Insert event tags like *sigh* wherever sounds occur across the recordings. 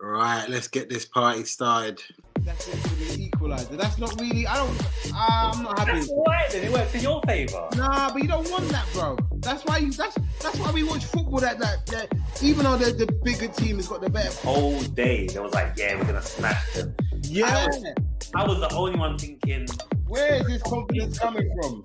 Right, let's get this party started. That's going to be equalizer. That's not really. I don't. Uh, I'm not happy. That's alright then. It works in your favour. Nah, but you don't want that, bro. That's why you. That's that's why we watch football. That that, that even though the, the bigger team has got the better. Whole day, they was like, "Yeah, we're gonna smash them." Yeah. I was the only one thinking, Where is this confidence coming from?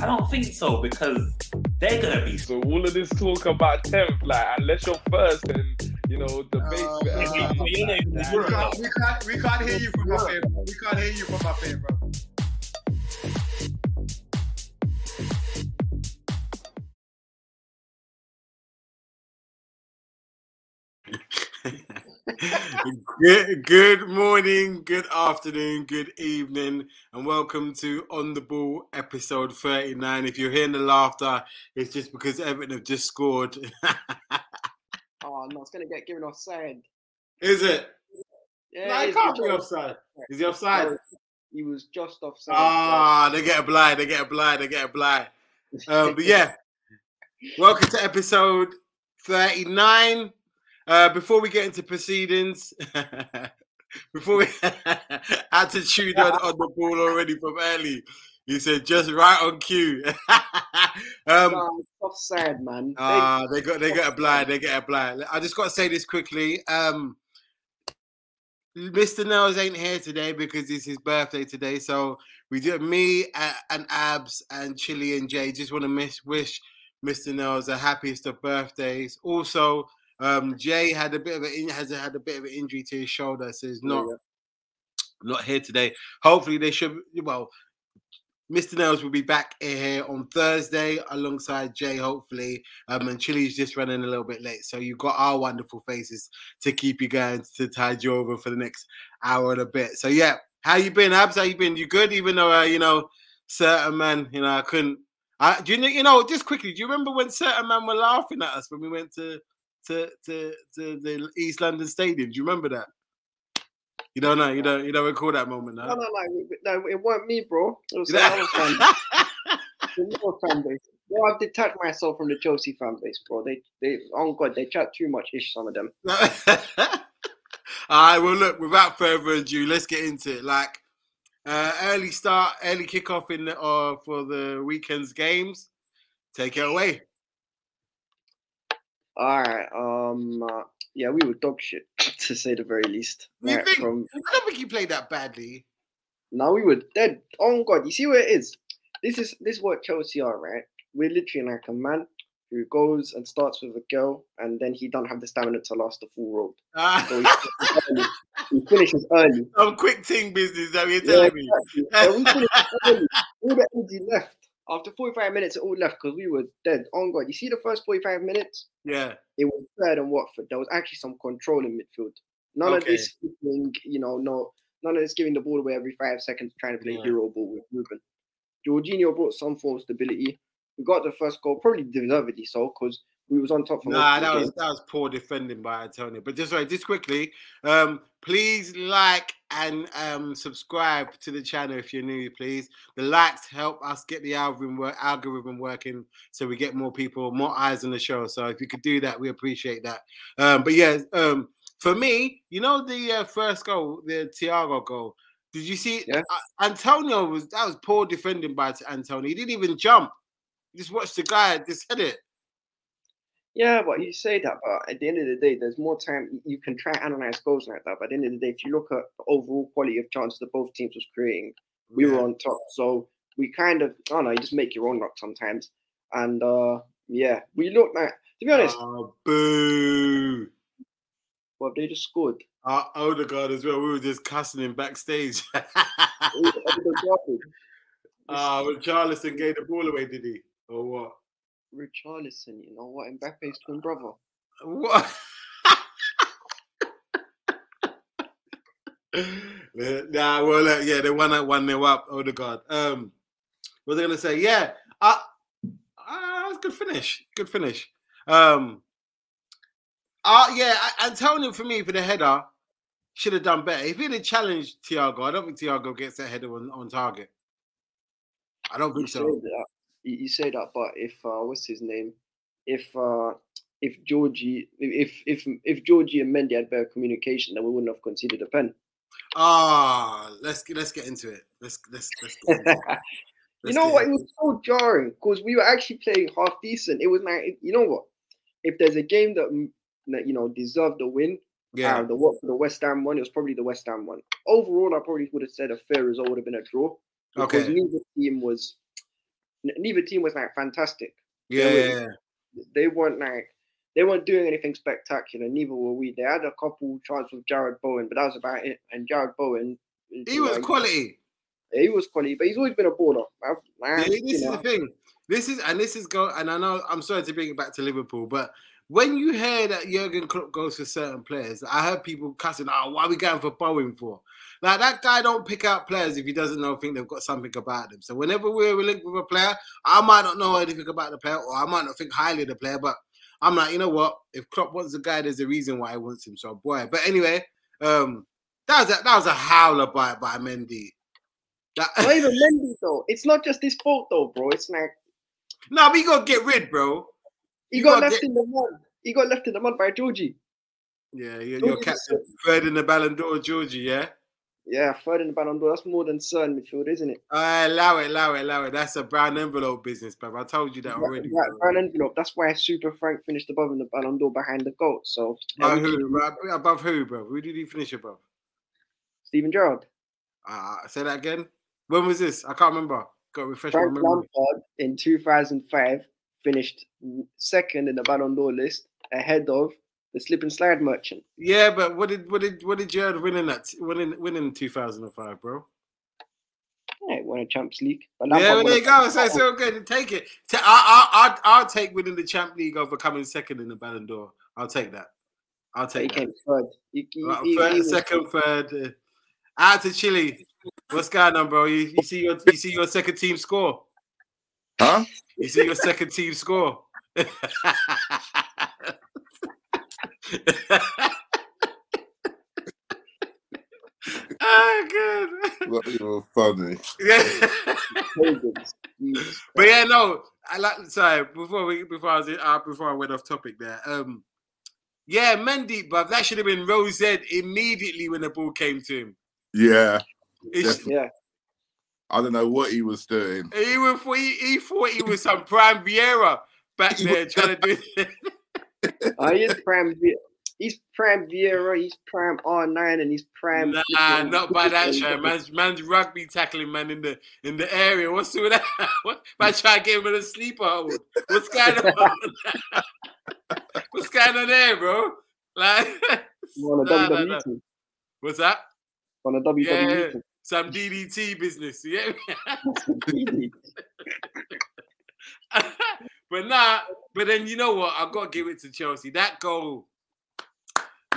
I don't think so because they're gonna be. So all of this talk about tenth, like unless you're first, then you know the oh, base. Oh, better God. be- You know, We can't, we can't, we can't hear you from my here. bro. We can't hear you from my here, bro. good, good morning, good afternoon, good evening, and welcome to On the Ball episode 39. If you're hearing the laughter, it's just because Everton have just scored. *laughs* Oh no, it's gonna get given offside. Is it? Yeah, no, it can't be offside. Is he offside? No, He was just offside. Ah, they get a blind, they get a blind, they get a blind. Um, but yeah, *laughs* welcome to episode 39. Uh, before we get into proceedings, *laughs* before we *laughs* attitude on, on the ball already from early, he said just right on cue. *laughs* um, it's offside, man. Ah, they got they get a blind. They get a blind. I just got to say this quickly. Um, Mr. Nels ain't here today because it's his birthday today. So we do me and Abs and Chili and Jay just want to miss wish Mr. Nels the happiest of birthdays. Also, um, Jay had a bit of a has had a bit of an injury to his shoulder, so he's not Yeah. not here today. Hopefully, they should. Well, Mr. Nails will be back here on Thursday alongside Jay, hopefully. Um, and Chili's just running a little bit late. So you've got our wonderful faces to keep you going to tide you over for the next hour and a bit. So yeah, how you been, Abs? How you been? You good? Even though uh, you know, certain man, you know, I couldn't. I, do you know? You know, just quickly, do you remember when certain man were laughing at us when we went to to to, to the East London Stadium? Do you remember that? You don't know. You don't. You don't recall that moment, No, no? no, no, no, it weren't me, bro. It was *laughs* the other fan, the fan base. Well, I've detached myself from the Chelsea fan base, bro. They, they, oh god, they chat too much ish. Some of them. *laughs* All right. Well, look. Without further ado, let's get into it. Like uh, early start, early kickoff in the, uh, for the weekend's games. Take it away. All right. Um. Uh, yeah, we were dog shit *laughs* to say the very least. You Right, think? from I don't think he played that badly. now we were dead. Oh god, you see where it is. This is this is what Chelsea are, right? We're literally like a man who goes and starts with a girl, and then he don't have the stamina to last the full road. *laughs* So he, finishes early. he finishes early. Some quick thing business that Yeah, telling me. exactly. Yeah, we finished early. All the energy left. After 45 minutes, it all left because we were dead. on god, you see the first 45 minutes? Yeah. It was third than Watford. There was actually some control in midfield. None of this you know, no, none of this giving the ball away every five seconds, trying to play Yeah. hero ball with Ruben. Jorginho brought some form of stability. We got the first goal, probably deservedly so, because we was on top for Nah, of that was that was poor defending by Antonio. But just right, just quickly, um, please like and um subscribe to the channel if you're new, please. The likes help us get the algorithm work, algorithm working, so we get more people, more eyes on the show. So if you could do that, we appreciate that. Um, but yeah, um, for me, you know the uh, first goal, the Thiago goal. Did you see? Yeah. Uh, Antonio was that was poor defending by Antonio. He didn't even jump. You just watch the guy just hit it. Yeah, but you say that, but at the end of the day, there's more time. You can try and analyze goals like that, but at the end of the day, if you look at the overall quality of chances that both teams was creating, we were on top. So we kind of, I don't know, you just make your own luck sometimes. And uh yeah, we looked like, to be honest, Oh, boo. well, they just scored. Our Odegaard as well. We were just cussing him backstage. It was- it was garbage. Ah, when Charleston *laughs* gave the ball away, did he? Or what? Richarlison, you know what? Mbappe's twin brother. What? *laughs* nah, well, uh, yeah, they won that one nil up. Oh the god. Um, what was I gonna say? Yeah, uh, uh, it's good finish. Good finish. Um, uh, yeah, Antonio for me for the header should have done better. If he'd have challenged Thiago, I don't think Thiago gets that header on, on target. I don't think so. You, you say that, but if uh, what's his name? If uh, if Georgie, if if if Georgie and Mendy had better communication, then we wouldn't have conceded a pen. Ah, let's get let's get into it. Let's let's let's. Get into it. *laughs* you know what? It was so jarring because we were actually playing half decent. It was like, you know what? If there's a game that, mm, that you know deserved a win, Yeah, uh, the what the West Ham one, it was probably the West Ham one. Overall, I probably would have said a fair result would have been a draw because okay. neither team was neither team was like fantastic. Yeah, were- yeah, yeah. They weren't like they weren't doing anything spectacular. Neither were we. They had a couple chances with Jarrod Bowen, but that was about it. And Jarrod Bowen, He was know, quality. he was quality, but he's always been a baller. I, I, Yeah, this is know, the thing. This is and this is go and I know I'm sorry to bring it back to Liverpool, but when you hear that Jurgen Klopp goes for certain players, I heard people cussing, "Oh, why are we going for Bowen for?" Like that guy don't pick out players if he doesn't know think they've got something about them. So whenever we're linked with a player, I might not know anything about the player, or I might not think highly of the player, but I'm like, you know what? If Klopp wants a guy, there's a reason why he wants him. So boy, but anyway, um, that was a, that was a howler by by Mendy. That, not even *laughs* Mendy though. It's not just his fault though, bro. It's like no, we gotta get rid, bro. he You got left get- in the mud. He got left in the mud by Georgie. Yeah, you're, Georgie you're captain, third in the Ballon d'Or, Georgie. Yeah, Yeah, third in the Ballon d'Or. That's more than certain midfield, isn't it? uh, allow it, allow it, allow it. That's a brown envelope business, bruv. I told you that already. Right, brown envelope. That's why Super Frank finished above in the Ballon d'Or behind the goal. So Above who? Above, above who, bro? Who did he finish above? Steven Gerrard, Uh, say that again. When was this? I can't remember. Got refresh my Frank memory. Lampard in 2005 finished second in the Ballon d'Or list, ahead of the slip and slide merchant. Yeah, but what did what did what did Gerrard win in that win in, win in 2005, bro? Yeah, he won a Champions League. But Yeah, Lampard well, there you go. So it's all good. Take it. I, I, I'd, I'll take winning the Champ League over coming second in the Ballon d'Or. I'll take that. I'll He take that. third. He, he, Right, third, second, third. Uh, out to Chile. What's going on, bro? You, you see your you see your second team score. Huh? You see your second team score. *laughs* *laughs* oh, good. Not even funny. Yeah. *laughs* But yeah, no, I like. Sorry, before we before I was uh, before I went off topic there. Um, yeah, Mendy, but that should have been Rose Ed immediately when the ball came to him. Yeah. It's, Yeah, I don't know what he was doing. he, was, he, he thought he was some prime Vieira back there trying to do. *laughs* uh, he's prime. He's prime Vieira. He's prime R9, and he's prime. Nah, not by that show. Man's, man's rugby tackling man in the in the area. What's with that? *laughs* What, man, try to get him a sleeper. What's going on? *laughs* What's going on there, bro? Like, *laughs* On a nah, nah, WWE nah. team. what's that? On a WWE Yeah, team. some DDT business. Yeah. but nah, but then you know what? I've gotta give it to Chelsea. That goal,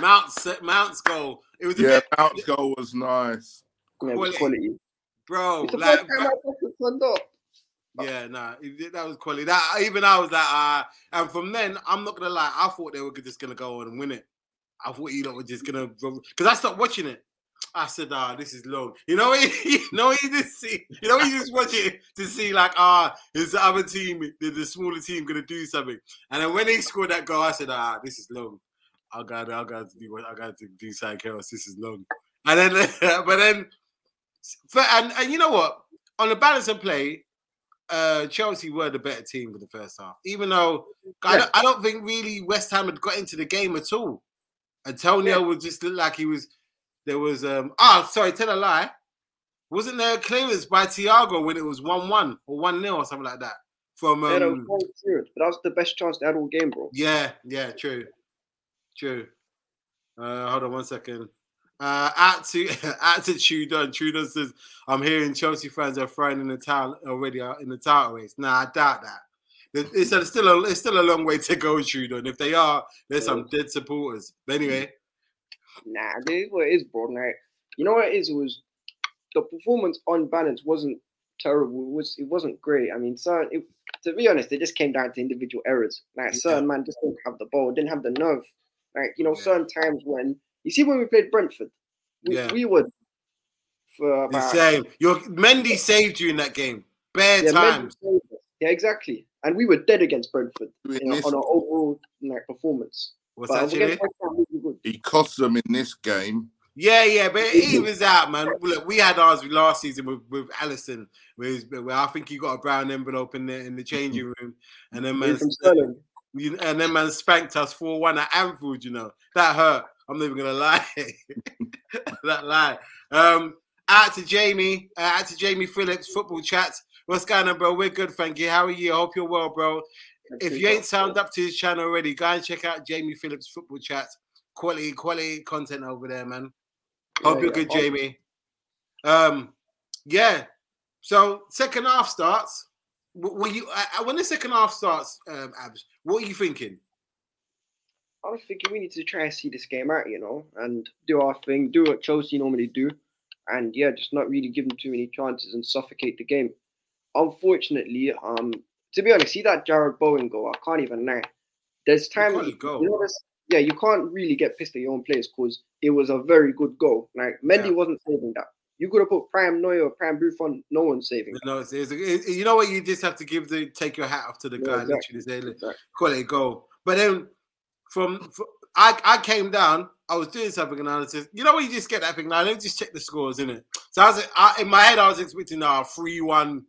Mount's Mount's goal. It was a Yeah, bit, Mount's goal was nice. Yeah, Quality. quality. bro. It's the Like, first time I up. yeah, nah, that was quality. That even I was like, ah. and from then, I'm not gonna lie. I thought they were just gonna go on and win it. I thought you lot were just gonna because I stopped watching it. I said, ah, this is long. You know, *laughs* you know, you just see, you know, you just watch it to see like, ah, is the other team, the, the smaller team, gonna do something? And then when they scored that goal, I said, ah, this is long. I got, I got to do what I got to do. Something else. This is long. And then, *laughs* but then, and and you know what? On the balance of play, uh, Chelsea were the better team for the first half. Even though I, don't, I don't think really West Ham had got into the game at all. Antonio Yeah. was just looked like he was. There was um. Ah, sorry, tell a lie. Wasn't there a clearance by Thiago when it was one-one or one-nil or something like that? From Yeah, that was um, but that was the best chance they had all game, bro. yeah, yeah, true, true. Uh, hold on one second. Uh, out to out to Trudon. Trudon says, "I'm hearing Chelsea fans are throwing in the towel already in the title race." Nah, I doubt that. It- It's still a it's still a long way to go, Trudon. If they are, there's some dead supporters. But anyway, Nah, this is what it is, bro. Like, you know what it is? It was the performance on balance wasn't terrible. It was it wasn't great. I mean, certain it, to be honest, it just came down to individual errors. Like Yeah. certain man just didn't have the ball, didn't have the nerve. Like you know, Yeah. certain times when you see when we played Brentford, we, Yeah. we would for the about same. Your Mendy saved you in that game, bare yeah, times. Yeah, exactly. And we were dead against Brentford In you know, on our overall like performance. What's But that, Chile? against West Ham, we were good. he cost them in this game. Yeah, yeah, but it evens out, man. Look, we had ours last season with, with Alisson, where, where I think he got a brown envelope in the in the changing room, and then man, you- and then man spanked us four one at Anfield. You know that hurt. I'm not even gonna lie. *laughs* that lie. Um, out to Jamie, uh, out to Jamie Phillips, football chats. What's going on, bro? We're good, thank you. How are you? I hope you're well, bro. If you ain't signed up to his channel already, go and check out Jamie Phillips football chats. Quality, quality content over there, man. Hope Yeah, you're yeah. good, Jamie. Um, yeah. So second half starts. Were you uh, when the second half starts, um, Abs? What are you thinking? I was thinking we need to try and see this game out, you know, and do our thing, do what Chelsea normally do, and yeah, just not really give them too many chances and suffocate the game. Unfortunately, um, to be honest, see that Jarrod Bowen goal, I can't even lie. There's can't you, go. you know, there's, yeah, you can't really get pissed at your own players because it was a very good goal. Like Mendy Yeah. wasn't saving that. You could have put Prime Neuer or Prime Buffon, no one's saving. No, it's, it's, it- you know what? You just have to give the take your hat off to the Yeah, guy. exactly. Literally, say, "Look, Exactly. quality goal. But then from, from I, I came down. I was doing something and I said, you know when you just get that thing. Now let me just check the scores, innit? So I was I, in my head, I was expecting a three one.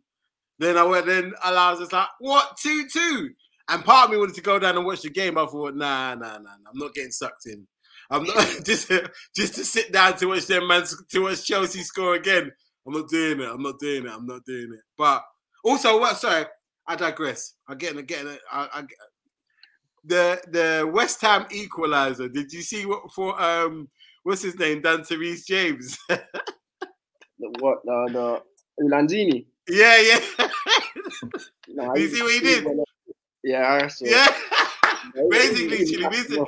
Then I went. Then I was just like, what two two? And part of me wanted to go down and watch the game. I thought, nah, nah, nah, nah I'm not getting sucked in. I'm not *laughs* just just to sit down to watch them man to watch Chelsea score again. I'm not doing it. I'm not doing it. I'm not doing it. But also, what? Sorry, I digress. I'm getting, getting. I, I, the the West Ham equalizer. Did you see what for? Um, what's his name? Dan Therese James. *laughs* What? The, the Lanzini. Yeah, yeah, Nah, You see what he did? Yeah, yeah. *laughs* *laughs* Basically, Chile,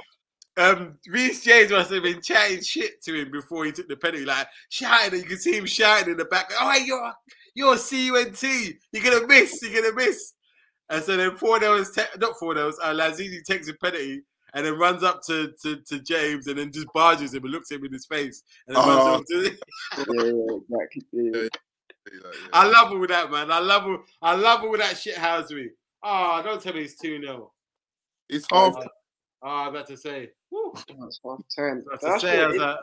um, Reece James must have been chatting shit to him before he took the penalty, like shouting. You can see him shouting in the back. Oh, hey, you're you're CUNT. You're gonna miss. You're gonna miss. And so then Fornals te- not four Fornals. Uh, Lanzini takes a penalty and then runs up to, to to James and then just barges him and looks him in his face and then runs Oh. over to yeah, yeah, exactly. *laughs* Yeah. I love all that, man. I love all, I love all that shit housery. Oh, don't tell me it's 2 0. It's half. Oh, I'm about to say. Woo. That's half time. That's to say, I what was like-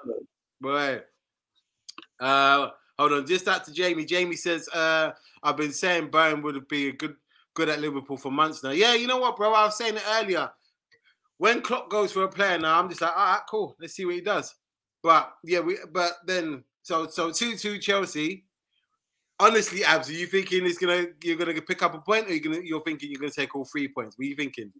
Boy. Uh, hold on, just that to Jamie. Jamie says, uh, I've been saying Bowen would be a good good at Liverpool for months now. Yeah, you know what, bro? I was saying it earlier. When Klopp goes for a player now, I'm just like, all right, cool. Let's see what he does. But yeah, we but then so so two two Chelsea. Honestly, Abs, are you thinking it's gonna you're gonna pick up a point, or you gonna you're thinking you're gonna take all three points? What are you thinking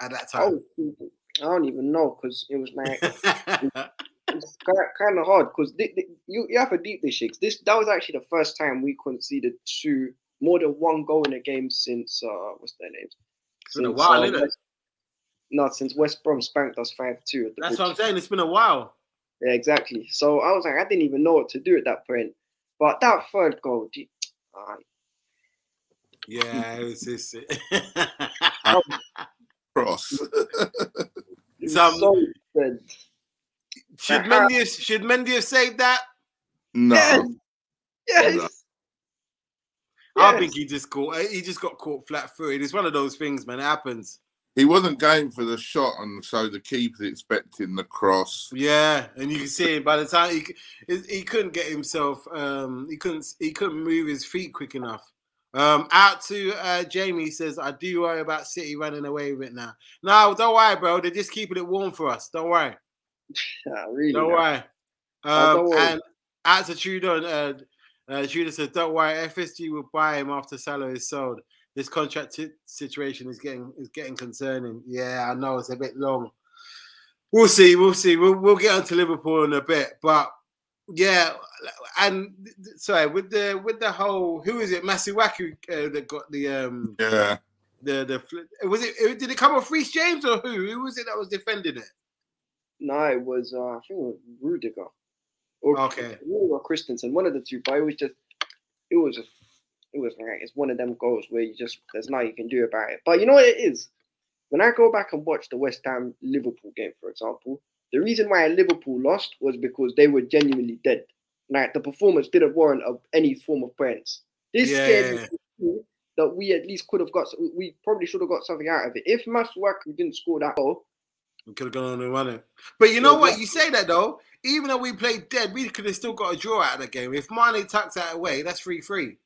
at that time? thinking- I don't even know because it was like *laughs* it's kind of hard because you you have to deep this shit. This that was actually the first time we conceded two more than one goal in a game since uh what's their names? It's been a while, uh, isn't it? No, since West Brom spanked us five two. That's what I'm saying. It's been a while. Yeah, exactly. So I was like, I didn't even know what to do at that point. But that third goal, gee, uh, Yeah, it's just *laughs* cross. *laughs* it was Some- so good. should Mendy have, should Mendy have saved that? no. Yes. Yes. I Yes. think he just caught he just got caught flat footed. It's one of those things, man. It happens. He wasn't going for the shot, and so the keeper's expecting the cross. Yeah, and you can see it by the time he he couldn't get himself um he couldn't he couldn't move his feet quick enough. Um, out to uh, Jamie says, I do worry about City running away with it now. No, don't worry, bro. They're just keeping it warm for us. Don't worry. *laughs* Yeah, really. Don't man. worry. Oh, Um, don't worry. and out to Trudeau, uh, uh, Trudeau says, "Don't worry, FSG will buy him after Salah is sold. This contract t- situation is getting is getting concerning. Yeah, I know it's a bit long. We'll see. We'll see. We'll we'll get onto Liverpool in a bit, but yeah, and sorry with the with the whole who is it, Masuaku uh, that got the um Yeah. the the was it did it come off Reece James or who? Who was it that was defending it? No, it was uh, I think it was Rudiger. Or Okay. Rudiger or Christensen, one of the two. But it was just, it was just, it was like it's one of them goals where you just there's nothing you can do about it. But you know what it is? When I go back and watch the West Ham Liverpool game, for example, the reason why Liverpool lost was because they were genuinely dead. Like the performance didn't warrant of any form of points. This Yeah, that we at least could have got. We probably should have got something out of it. If Masuaku didn't score that goal, We could have gone on and won it. But you know what? You say that though. Even though we played dead, we could have still got a draw out of the game. If Mane tucks that away, that's free free.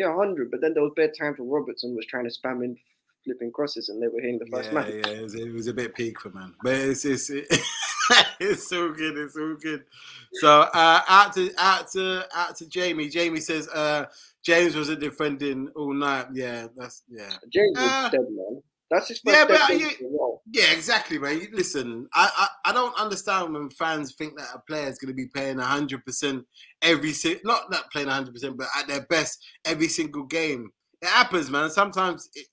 Yeah, hundred. But then there was bad times where Robertson was trying to spam in flipping crosses, and they were hitting the first Yeah, man. yeah, it was, it was a bit peak for man, but it's it's *laughs* it's so good, it's so good. So uh, out to out to out to Jamie. Jamie says uh, James wasn't defending all night. Yeah, that's yeah. James was Uh, dead, man. That's his yeah, but uh, you- a row. Yeah, exactly, man. Listen, I, I, I don't understand when fans think that a player is going to be playing 100% every si- not not playing 100%, but at their best every single game. It happens, man. Sometimes it,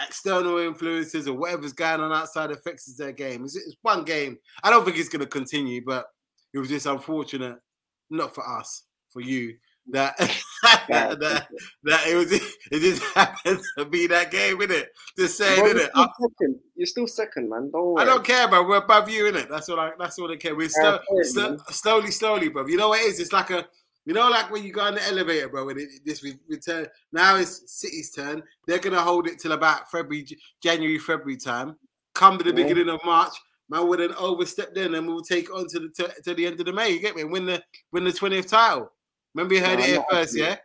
external influences or whatever's going on outside affects their game. It's, it's one game. I don't think it's going to continue, but it was just unfortunate, not for us, for you, that. *laughs* *laughs* that, that it was *laughs* it just happened *laughs* to be that game, innit? Just saying, Bro, innit? you're, still second. you're still second, man. Don't worry. I don't care, bro. We're above you, innit? That's all I. That's all I care. We're Yeah, slow, sorry, man. slowly, slowly, bro. You know what it is? It's like a, you know, like when you go in the elevator, bro. When it, this re- return now it's City's turn. They're gonna hold it till about February, January, February time. Come to the Yeah. beginning of March, man. We'll then overstep then, and we'll take on to the to, to the end of the May. You get me? Win the win the twentieth title. Remember you heard No, it here first, yeah.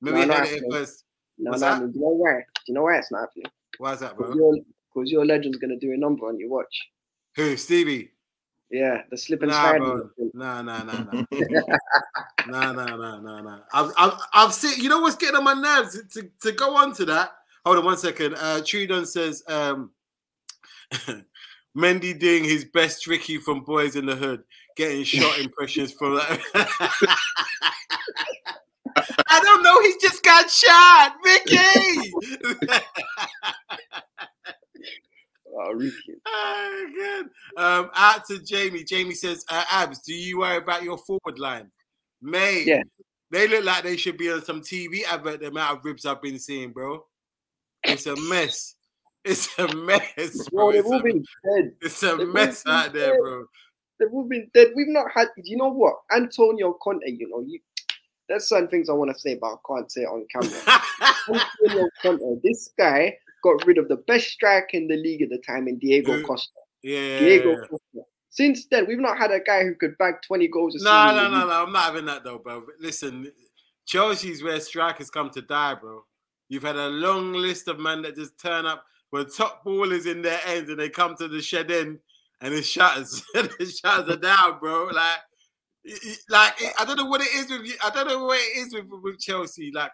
Remember No, you heard it here first. No, What's no, that? no. Do you know why? Do you know why it's not happening? Why's that, bro? Because your, your legend's gonna do a number on your watch. Who? Stevie? Yeah, the slip and Nah, slide. bro. Nah, nah, nah, nah. *laughs* nah, nah, nah, nah, nah. I've, I've, I've seen. You know what's getting on my nerves? To, to go on to that. Hold on one second. Uh, Trudon says, um, *laughs* Mendy doing his best tricky from Boys in the Hood, getting shot impressions from that. *laughs* I don't know. He just got shot, Ricky. Oh, Ricky. *laughs* Oh, good. Um, out to Jamie. Jamie says, uh, Abs, do you worry about your forward line? Mate, Yeah. they look like they should be on some TV advert, the amount of ribs I've been seeing, bro. It's a mess. It's a mess, bro. Bro, they've It's a, it's a they've mess out there, bro. They've been dead. We've not had. You know what? Antonio Conte. You know, you. There's certain things I want to say, but I can't say it on camera. *laughs* Antonio Conte. This guy got rid of the best striker in the league at the time in Diego Costa. yeah. Diego Costa. Since then, we've not had a guy who could bag 20 goals. No, no, no, no. I'm not having that though, bro. Listen, Chelsea's where strikers come to die, bro. You've had a long list of men that just turn up with top ballers in their ends and they come to the shed end and it shutters. the *laughs* shutters are down, bro. Like, like I don't know what it is with you. I don't know what it is with, with Chelsea. Like,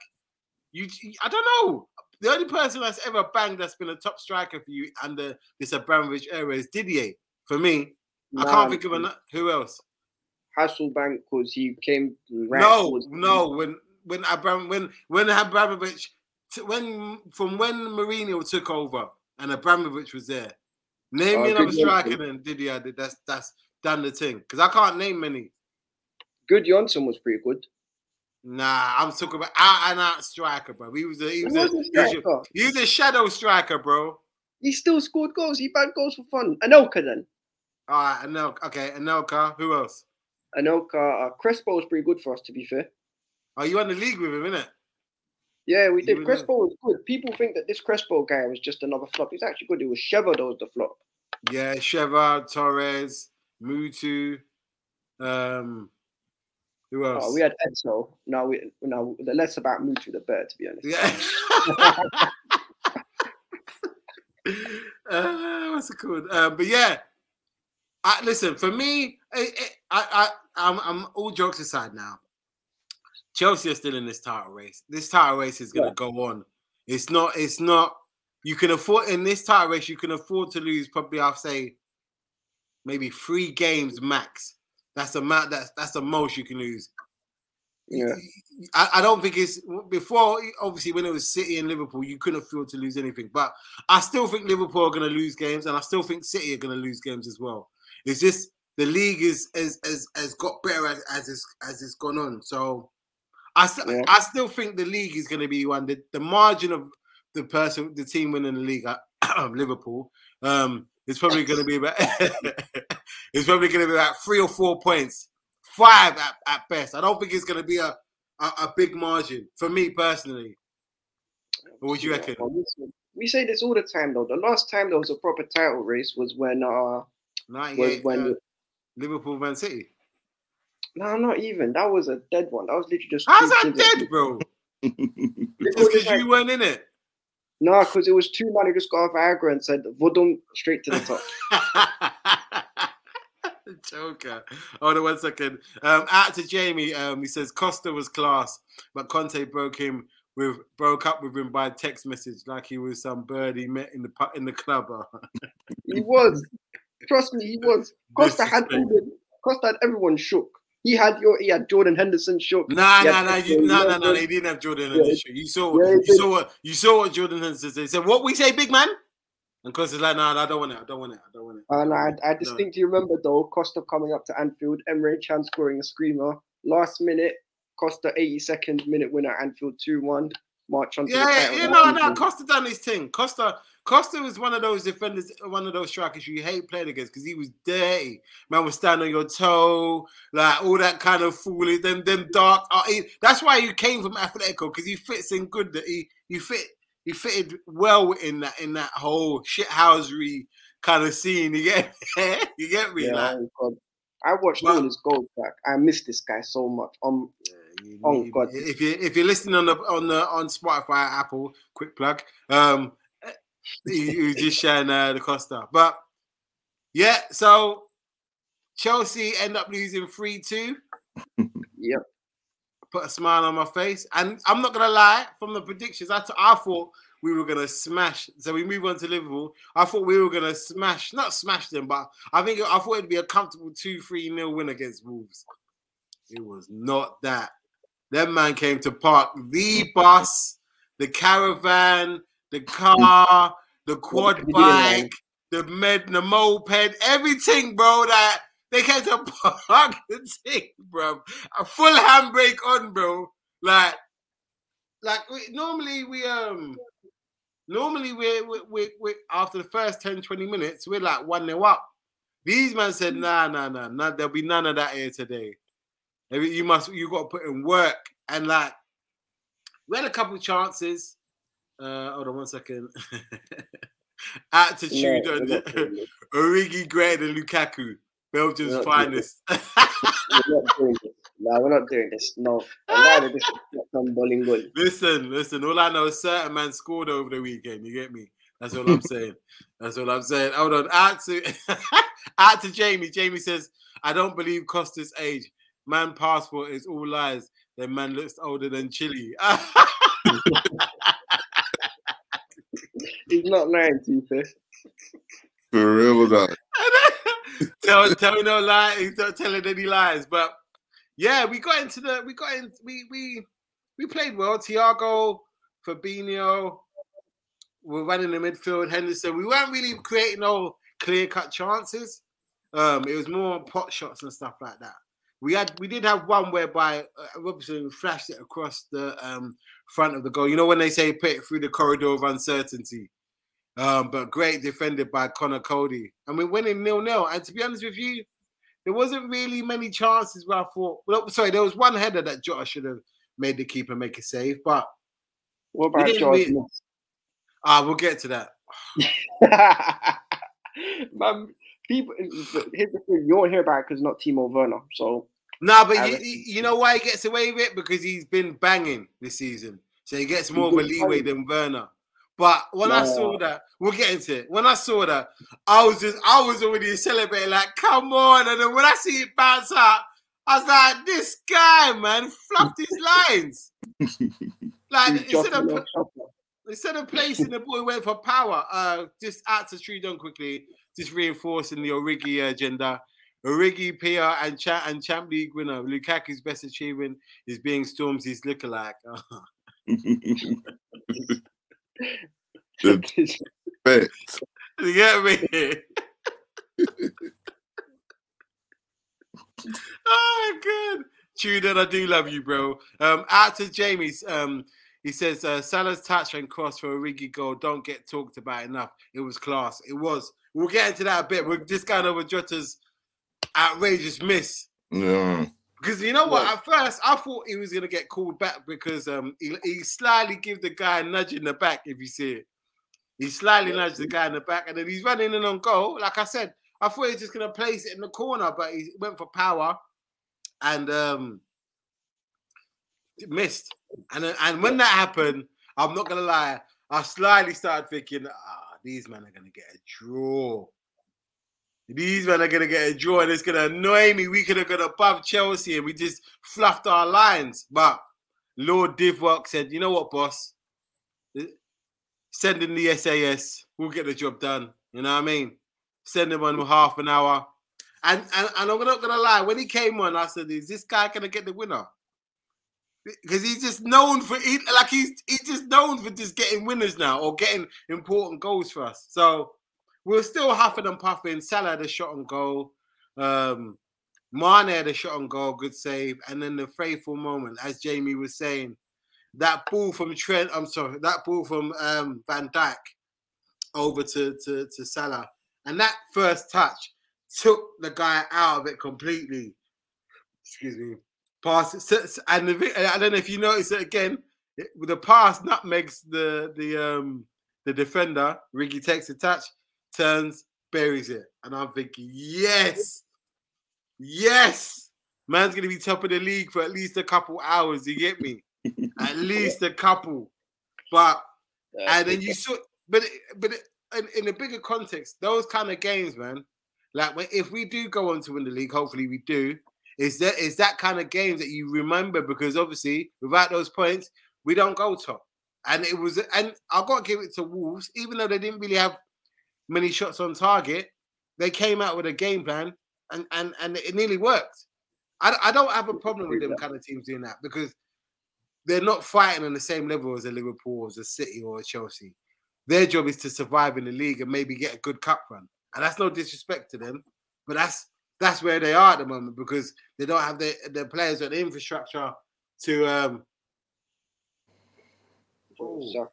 you, I don't know. The only person that's ever banged that's been a top striker for you under this Abramovich era is Didier. For me, I can't think of an, who else. Hasselbaink because he came no, no. When when Abram when when Abramovich when from when Mourinho took over and Abramovich was there. Name Oh, me another good striker than Didier did. That's that's done the thing because I can't name many. Good Johnson was pretty good. Nah, I'm talking about out and out striker, bro. He was a he was, was a, a he was, a, he was a shadow striker, bro. He still scored goals. He bagged goals for fun. Anelka then. All right, Anelka. Okay, Anelka. Who else? Anelka. Uh, Crespo was pretty good for us, to be fair. Are you on the league with him, innit? Yeah, we did. Crespo was good. People think that this Crespo guy was just another flop. He's actually good. It was Sheva that was the flop. Yeah, Sheva, Torres, Mutu. Um, who else? Oh, we had Edzo. No, we no. The less about Mutu, the better, to be honest. Yeah. *laughs* uh, what's it called? Uh, but yeah, I, listen. For me, I, I, I, I'm, I'm all jokes aside now. Chelsea are still in this title race. This title race is going to go on. It's not. It's not. You can afford in this title race. You can afford to lose probably. I'll say maybe three games max. That's the amount. That's that's the most you can lose. Yeah. I, I don't think it's before. Obviously, when it was City and Liverpool, you couldn't afford to lose anything. But I still think Liverpool are going to lose games, and I still think City are going to lose games as well. It's just the league is as has, has got better as as it's, as it's gone on. So I st- Yeah. I still think the league is going to be one. The, the margin of the person, the team winning the league, uh, *clears throat* Liverpool, um, is probably going to be about. *laughs* it's probably going to be about three or four points, five at, at best. I don't think it's going to be a, a a big margin for me personally. What do you Yeah, reckon? listen, we say this all the time though. The last time there was a proper title race was when uh was 98 when uh, Liverpool Man City. No not even that was a dead one. That was literally just How's that kids dead, bro? *laughs* It Just was because you *laughs* weren't in it. No, because it was two man who just got off Viagra and said Vodum straight to the top. *laughs* Joker. Hold on one second. Um, out to Jamie. Um, he says Costa was class, but Conte broke him with broke up with him by text message like he was some bird he met in the in the club. he was. Trust me, he was. Costa had all Costa had everyone shook. He had your he had Jordan Henderson shook. Nah, nah, nah, you, nah, nah, nah. They didn't have Jordan Yeah, Henderson. You saw, yeah, you saw what, you saw what Jordan Henderson said. He said, "What we say, big man?" And Costa's like, "Nah, nah, I don't want it. I don't want it. I don't want it." And I, I No. distinctly remember though Costa coming up to Anfield, Emre Can scoring a screamer. Last minute, Costa 82nd minute winner, Anfield 2-1. March on Yeah, you know, no. Costa done his thing. Costa, Costa was one of those defenders, one of those strikers you hate playing against because he was dirty. Man was standing on your toe, like all that kind of foolish. Them, them dark. Uh, he- that's why he came from Atletico because he fits in good. That he, he fit, he fitted well in that in that whole shithousery kind of scene. You get, *laughs* you get me? Yeah, like, I watched But- all his goals back. I miss this guy so much. Um, You Oh, need- God. If you if you're listening on the on the on Spotify, Apple, quick plug. Um, you, you just sharing uh, the Costa, but yeah. So Chelsea end up losing three two. *laughs* Yep. Put a smile on my face, and I'm not gonna lie. From the predictions, I, t- I thought we were gonna smash. So we move on to Liverpool. I thought we were gonna smash, not smash them, but I think I thought it'd be a comfortable two three nil win against Wolves. It was not that. That man came to park the bus, the caravan, the car, the quad What did he do, man? bike, the med, the moped, everything, bro. That they came to *laughs* park the thing, bro. A full handbrake on, bro. Like, like we, normally we um. Normally, we're, we we we after the first 10, 20 minutes, we're like 1 0 up. These men said, nah, nah, nah, nah, there'll be none of that here today. Maybe You must, you got to put in work. And like, we had a couple of chances. Uh, hold on one second. Attitude no, on we're not the doing this. *laughs* Origi greater than Lukaku, Belgium's We're finest. We're not doing this. No, we're not doing this. No. I'm *laughs* not this on Bolingoli. listen, listen. All I know is certain man scored over the weekend. You get me? That's all I'm saying. That's all I'm saying. Hold on. Out to *laughs* out to Jamie. Jamie says, I don't believe Costa's age. Man passport is all lies. Then man looks older than Chile. *laughs* He's not lying to you, fair. For real though. *laughs* tell, tell no lie. He's not telling any lies. But yeah, we got into the we got in we we we played well. Thiago, Fabinho, we're running the midfield. Henderson. We weren't really creating no clear cut chances. Um, it was more pot shots and stuff like that. We had we did have one whereby uh, Robinson flashed it across the um, front of the goal. You know when they say put it through the corridor of uncertainty. Um, but great defended by Conor Coady. And we're winning nil nil. And to be honest with you, there wasn't really many chances where I thought. Well, sorry, there was one header that Jota should have made the keeper make a save. But What We about really- ah, we'll get to that. *laughs* Man, people, here's the thing, you won't hear about it because not Timo Werner. So, No, but you, you know why he gets away with it because he's been banging this season, so he gets more of a leeway than Werner. But when I saw that, we'll get into it. When I saw that, I was just, I was already celebrating, like, come on! And then when I see it bounce out, I was like, this guy, man, fluffed his lines. *laughs* Like he's instead of instead of placing the ball, he went for power. Uh, just out to Trudon quickly, just reinforcing the Origi agenda. Origi, PR, and Cha- and Champ League winner. Lukaku's best achievement is being Stormzy's lookalike. Bet. *laughs* you get me? *laughs* oh, good. Trudon, I do love you, bro. Um, out to Jamie's. Um, he says uh, Salah's touch and cross for a Origi goal don't get talked about enough. It was class. It was. We'll get into that a bit. We're just going over Jota's outrageous miss. Yeah. Because you know what? Yeah. At first, I thought he was gonna get called back because um he, he slightly give the guy a nudge in the back. If you see it, he slightly nudged the guy in the back, and then he's running in on goal. Like I said, I thought he was just gonna place it in the corner, but he went for power, and um missed. And and when that happened, I'm not gonna lie, I slightly started thinking, ah, these men are gonna get a draw. These men are gonna get a draw, and it's gonna annoy me. We could have got above Chelsea, and we just fluffed our lines. But Lord Divock said, "You know what, boss? Uh, send in the SAS. We'll get the job done. You know what I mean? Send him on half an hour." And, and and I'm not gonna lie, when he came on, I said, "Is this guy gonna get the winner?" Because he's just known for he, like he's he's just known for just getting winners now or getting important goals for us. So we're still huffing and puffing. Salah had a shot on goal. Um, Mane had a shot on goal, good save. And then the faithful moment, as Jamie was saying, that ball from Trent, I'm sorry, that ball from um, Van Dijk over to, to, to Salah. And that first touch took the guy out of it completely. Excuse me. Pass it. so- so- And the, I don't know if you notice it again. With the pass, nutmegs the the um the defender. Riggy takes the touch, turns, buries it, and I'm thinking, yes, yes, man's gonna be top of the league for at least a couple hours. You get me? *laughs* at least a couple. But and then you saw, but it- but it- in, in a bigger context, those kind of games, man. Like when, if we do go on to win the league, hopefully we do. Is that is that kind of game that you remember because obviously without those points we don't go top. And it was and I got to give it to Wolves, even though they didn't really have many shots on target, they came out with a game plan and and and it nearly worked. I, I don't have a problem with them kind of teams doing that because they're not fighting on the same level as a Liverpool, or as a City, or a Chelsea. Their job is to survive in the league and maybe get a good cup run. And that's no disrespect to them, but that's that's where they are at the moment because they don't have the the players or the infrastructure to um Oh.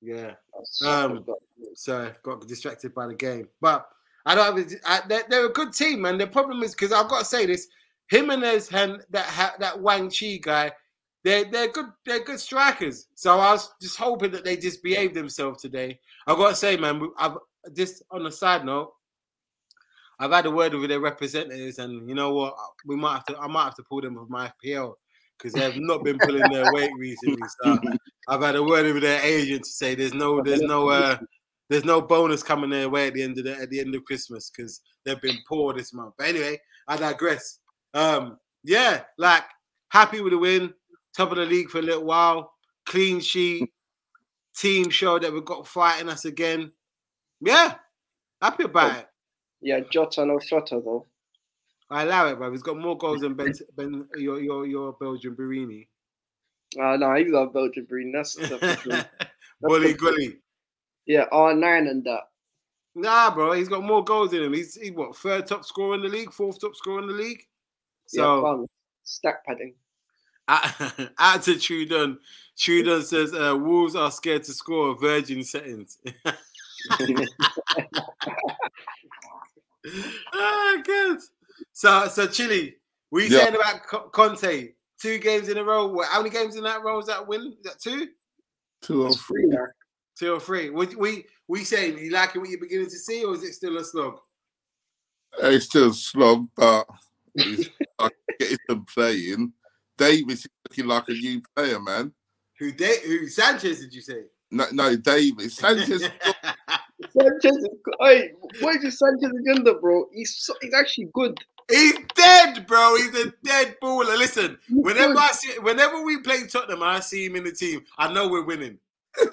Yeah. Saka's Um, got- So got distracted by the game. But I don't have. a- I, they're, they're a good team, man. The problem is because I've got to say this: Jimenez and that ha- that Wang Chi guy, they're they're good. They're good strikers. So I was just hoping that they just behave themselves today. I've got to say, man. I've just on a side note. I've had a word with their representatives, and you know what? We might have to. I might have to pull them with my FPL because they have not been pulling their weight recently. So *laughs* I've had a word with their agent to say there's no, there's no, uh, there's no bonus coming their way at the end of the at the end of Christmas because they've been poor this month. But anyway, I digress. Um, yeah, like happy with the win, top of the league for a little while, clean sheet, team show that we've got fighting us again. Yeah, happy about it. Yeah, Jota no Shota though. I allow it, bro. He's got more goals than Ben, ben your your your Belgian Barini. Uh, no, he's got Belgian breed. *laughs* That's the Bully gully. yeah, R9 and that. Nah, bro, he's got more goals in him. He's he, what third top scorer in the league, fourth top scorer in the league. So fun. stack padding. out *laughs* to Trudon. Trudon says uh, Wolves are scared to score virgin settings. *laughs* ah, good. So so Chile, we Yeah. saying about Conte? Two games in a row. What, how many games in that row is that win? Is that two? Two or three. Two or three? We we we saying you like it what you're beginning to see, or is it still a slog? It's still a slog, but *laughs* like getting them playing. Davies is looking like a new player, man. Who they who Sanchez did you say? No, no Davies. Sanchez, *laughs* Sanchez is good. Hey, what is this Sanchez agenda, bro? He's so, he's actually good. He's dead, bro. He's a dead baller. Listen, whenever. I see, whenever we play Tottenham, I see him in the team. I know we're winning.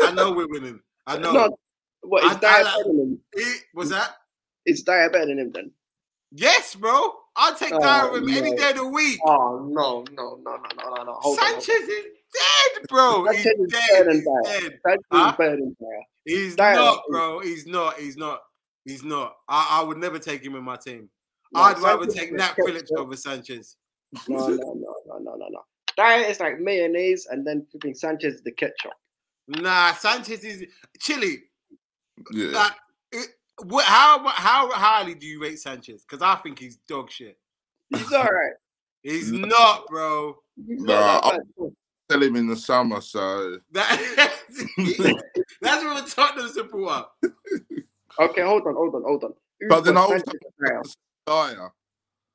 I know we're winning. I *laughs* know. No, what is Dier better than him? He- was that? Is Dier better than him then? Yes, bro. I'll take Oh, Dier with him any day of the week. Oh no, no, no, no, no, no, no. Hold on, hold on. Sanchez is dead, bro. He's Sanchez dead. better than He's dead. Sanchez Huh? is better than He's Dier not, is- bro. He's not. He's not. He's not. I, I would never take him in my team. No, I'd rather Sanchez take Nat Phillips over Sanchez. No, no, no, no, no, no, no. Dier is like mayonnaise, and then flipping Sanchez is the ketchup. Nah, Sanchez is Chile. yeah. Like, it, what, how how highly do you rate Sanchez? Because I think he's dog shit. He's all right. He's not, bro. He's Nah, not that I- Tell him in the summer, so That, *laughs* that's from a Tottenham supporter. Okay, hold on, hold on, hold on. Who's But then worse, I Sanchez or Dier? Dier.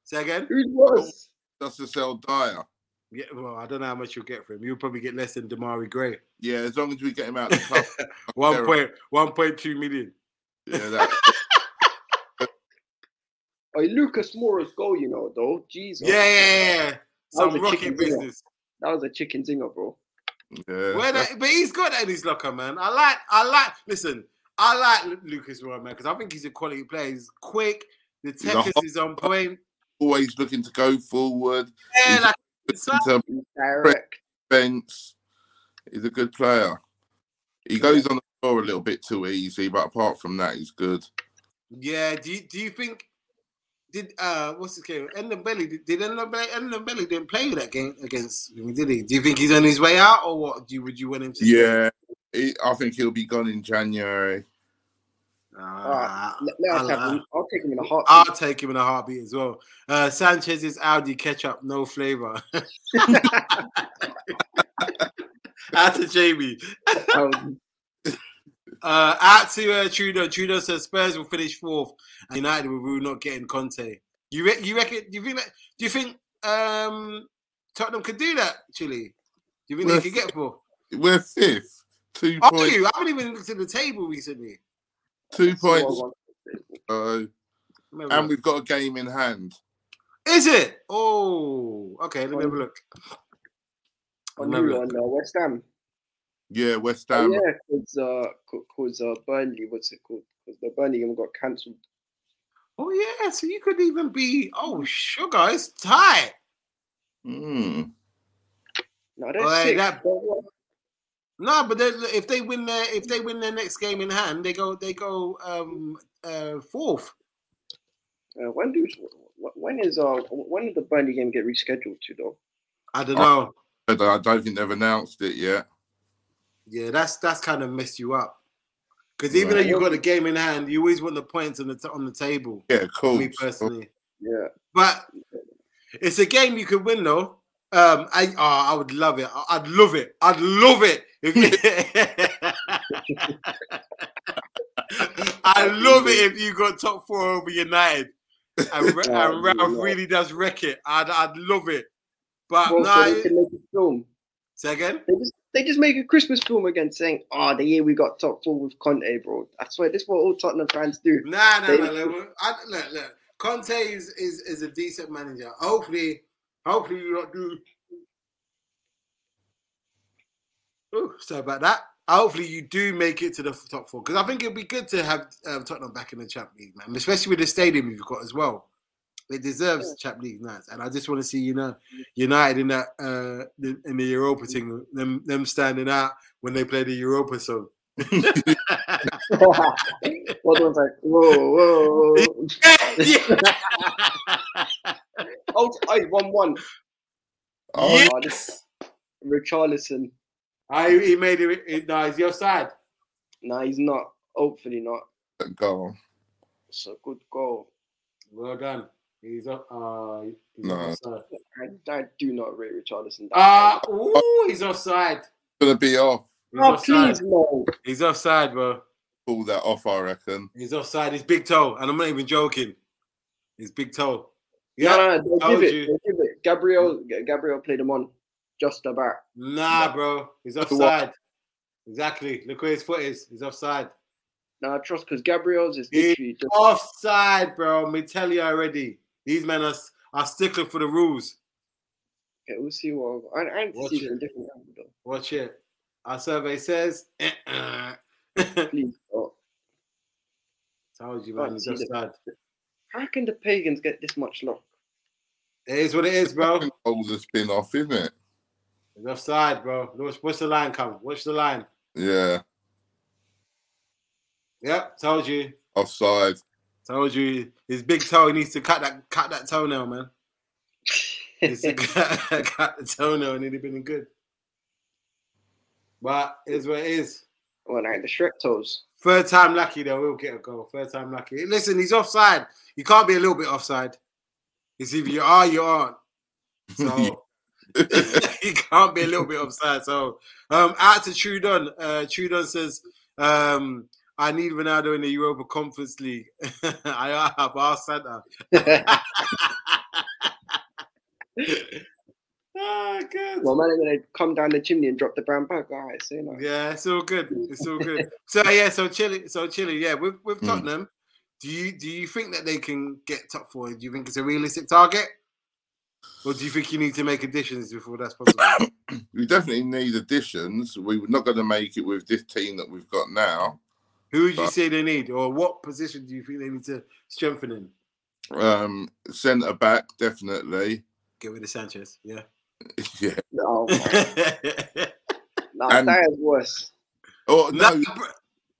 Say again. Who's worse? That's to sell Dier. Yeah, well, I don't know how much you'll get for him. You'll probably get less than Demarai Gray. Yeah, as long as we get him out the *laughs* club. One point one point two million. yeah, that, *laughs* Oh, Lucas Moura's goal, you know, though. Jesus. Yeah, yeah, yeah. Some was rocket business. That was a chicken zinger, bro. yeah. Where that, but he's got that in his locker, man. I like, I like. Listen, I like Lucas Moura, man, because I think he's a quality player. He's quick. The He's a technique hot- is on point. always looking to go forward. Yeah, He's like it's like- Looking to Direct. fence. He's a good player. He goes on the floor a little bit too easy, but apart from that, he's good. yeah. Do you do you think? Did uh what's his name? Belly did, did Belly didn't play that game against him, did he? Do you think he's on his way out or what? Do you would you want him to? Yeah, he, I think he'll be gone in January. Let, let us I have like- him. I'll take him in a heartbeat. I'll take him in a heartbeat as well. Uh, Sanchez's Audi ketchup, no flavor. *laughs* *laughs* Out to Jamie. Um, Uh, out to uh, Trudeau. Trudeau says Spurs will finish fourth, and United will will not getting Conte. You re- you reckon? Do you think that? Do you think um, Tottenham could do that? Chile. Do you think Well, they could get fourth? We're fifth, two Are points. you? I haven't even looked at the table recently. Two points. want- Uh, Let me have a and we've got a game in hand. Is it? Oh, okay. Let me have a look. on Let me who? have a look. On uh, West Ham. Yeah, West Oh, Ham. yeah, because uh, cause uh, Burnley. What's it called? Because the Burnley game got cancelled. Oh yeah, so you could even be. Oh, sugar, it's tight. Mm. No, they're Oh, sick. that- They're? No, but they- if they win their if they win their next game in hand, they go they go um uh fourth. Uh, when do when is uh when did the Burnley game get rescheduled to though? I don't Oh. know. I don't think they've announced it yet. Yeah, that's that's kind of messed you up. Because even Right. though you got a game in hand, you always want the points on the t- on the table. Yeah, cool. Me personally, Yeah. but it's a game you could win though. Um, I oh, I would love it. I'd love it. I'd love it. If *laughs* I love it if you got top four over United and, Ra- *laughs* Oh, and Ralph yeah. really does wreck it. I'd I'd love it. But Well, no, so they can make a film. say again. They just they just make a Christmas film again, saying, "Oh, the year we got top four with Conte, bro." I swear, this is what all Tottenham fans do. Nah, nah, They- nah. Look, I, look, look. Conte is, is is a decent manager. Hopefully, hopefully you don't do. Oh, sorry about that. Hopefully you do make it to the top four because I think it'd be good to have um, Tottenham back in the Champions League, man. Especially with the stadium you've got as well. It deserves the Champions League nights, and I just want to see you know United in that uh in the Europa thing, them them standing out when they play the Europa song. *laughs* What was like, whoa, whoa. *laughs* *laughs* yeah. Oh, I one one. Oh, Yeah. Oh, this Richarlison. I, he made it. it no, he's your side. Nah, he's not. Hopefully not. go. It's a good goal. Well done. He's up. Uh, he's No. offside. I, I do not rate Richarlison. that Ah, much. ooh, he's offside. Gonna be off. He's oh, offside. please no. He's offside, bro. Pull that off, I reckon. He's offside. He's big toe, and I'm not even joking. He's big toe. Yeah. no, no, they'll told give it. you. They'll give it. Gabriel, Gabriel played him on just about. Nah, bro. He's offside. Exactly. Look where his foot is. He's offside. Nah, trust because Gabriel's is literally just. Offside, bro. Me tell you already. These men are, are stickling for the rules. Okay, we'll see what. I, I Watch see it. different angle though. Watch it. Our survey says. Uh-uh. *laughs* Please. Oh. Told you, man. He's see the- offside. How can the pagans get this much luck? It is what it is, bro. Goals a spin off, isn't it? He's offside, bro. Watch, watch the line come. Watch the line. Yeah, Yep, told you. offside. Told you. His big toe. Needs to cut that cut that toenail, man. He needs to *laughs* cut, cut the toenail, and it'd have been good. But it is what it is. well, like the Shrek toes. Third time lucky, though. We'll get a goal. Third time lucky. Listen, he's offside. You can't be a little bit offside. It's either you are, you aren't. So *laughs* *laughs* he can't be a little bit offside. So um, out to Trudon. Uh, Trudon says, um, "I need Ronaldo in the Europa Conference League." *laughs* I have asked Santa. *laughs* Ah, good. Well, man, I'm gonna come down the chimney and drop the brown bag. All right, say no. Yeah, it's all good. It's all good. So yeah, so Chile, so Chile, yeah, with with Mm. Tottenham, do you do you think that they can get top four? Do you think it's a realistic target, or do you think you need to make additions before that's possible? *coughs* we definitely need additions. We're not going to make it with this team that we've got now. Who would you But- say they need, or what position do you think they need to strengthen in? Um, centre back, definitely. Get rid of Sanchez, yeah. *laughs* yeah. No, no, *laughs* And- that is worse. Oh no, br-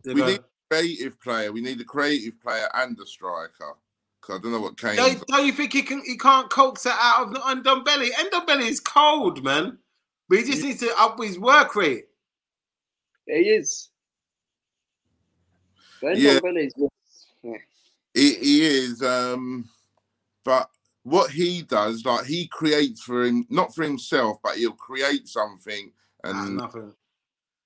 we need a creative player. We need a creative player and a striker. 'Cause I don't know what Kane. Don't, don't you think he can? He can't coax it out of Ndombele. Ndombele is cold, man. But he just needs to up his work rate. He is. Ben Yeah. Dombele is yeah. He, he is, um, but what he does, like he creates for him, not for himself, but he'll create something. And nothing.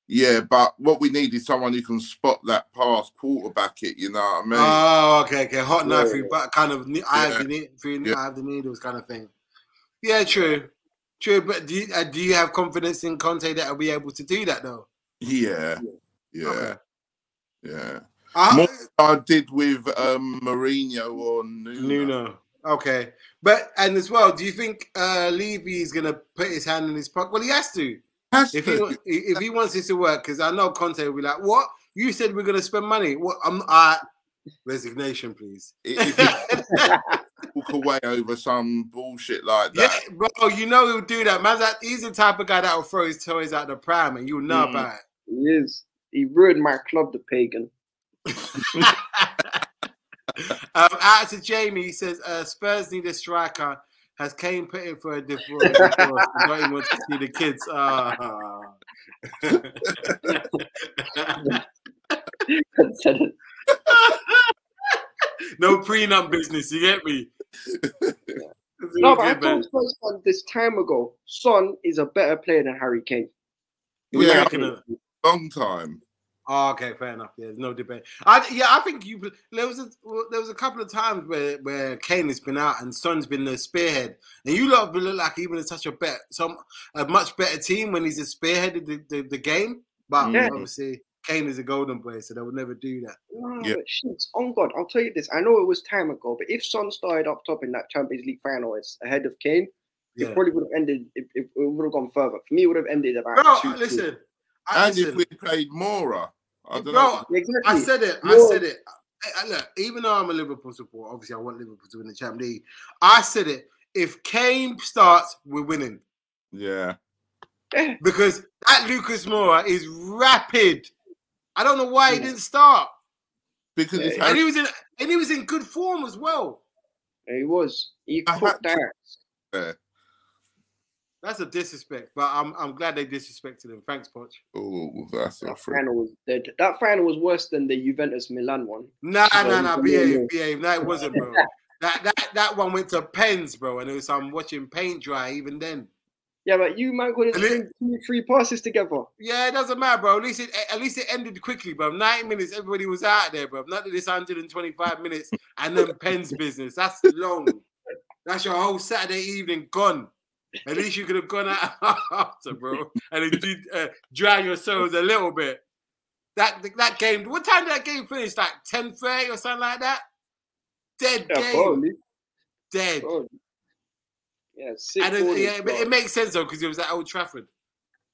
yeah, but what we need is someone who can spot that pass, quarterback it. You know what I mean? Oh, okay, okay. Hot knife, Yeah. through, but kind of. ne- I have the need, through, Yeah. I have the needles, kind of thing. Yeah, true, true. But do you, uh, do you have confidence in Conte that he'll be able to do that though? yeah, yeah, Okay. yeah. I, More I did with um, Mourinho or Nuno. Nuno. Okay, but and as well, do you think uh Levy is gonna put his hand in his pocket? Well, he has to. Has If he to. wa- if he wants this to work, because I know Conte will be like, "What? You said we're gonna spend money? What? I'm I resignation, please." *laughs* Walk away over some bullshit like Yeah, that. bro, you know he'll do that. Man, that he's the type of guy that will throw his toys out the pram, and you'll know Mm. about it. He is. He ruined my club, the pagan. Um, out to Jamie, he says uh, Spurs need a striker. Has Kane put in for a divorce? *laughs* divorce. I don't even want to see the kids. Ah. *laughs* no prenup business. You get me? No, but I told Spurs fans this time ago, Son is a better player than Harry Kane. What do you Yeah, reckon long time. Oh, okay, fair enough. Yeah, there's no debate. I, yeah, I think you. There was a there was a couple of times where where Kane has been out and Son's been the spearhead, and you lot look like even in such a bet some a much better team when he's a spearheaded the, the, the game. But Yeah. obviously, Kane is a golden boy, so they would never do that. No, Yeah. but shit, on God, I'll tell you this. I know it was time ago, but if Son started up top in that Champions League final it's ahead of Kane, Yeah, it probably would have ended. It, it, it would have gone further. For me, it would have ended about bro. two. two. Listen, I, And listen, if we played Moura, I don't bro. know. Exactly. I said it. I No. said it. I, I, look, even though I'm a Liverpool supporter, obviously I want Liverpool to win the Champions League. I said it. If Kane starts, we're winning. Yeah. Yeah. *laughs* because that Lucas Moura is rapid. I don't know why he didn't start, Because it's Yeah. and he was in and he was in good form as well. He was. He caught that. there. That's a disrespect, but I'm I'm glad they disrespected him. Thanks, Poch. Oh, that's a That final was dead. That final was worse than the Juventus Milan one. Nah, Yeah, nah, nah, yeah, behave, yeah. behave. No, it wasn't, bro. *laughs* that that that one went to pens, bro, and it was I'm watching paint dry even then. Yeah, but you man could have And it- two, three passes together. Yeah, it doesn't matter, bro. At least it at least it ended quickly, bro. 90 minutes, everybody was out there, bro. Not this 125 minutes and then *laughs* pens business. That's long. That's your whole Saturday evening gone. At least you could have gone out *laughs* after, bro, and then did, uh, dry your souls a little bit. That that game. What time did that game finish? Like 10:30 or something like that. Dead Yeah, game. probably. Dead. probably. Yeah, sick. And it, yeah, but it makes sense though because it was at Old Trafford.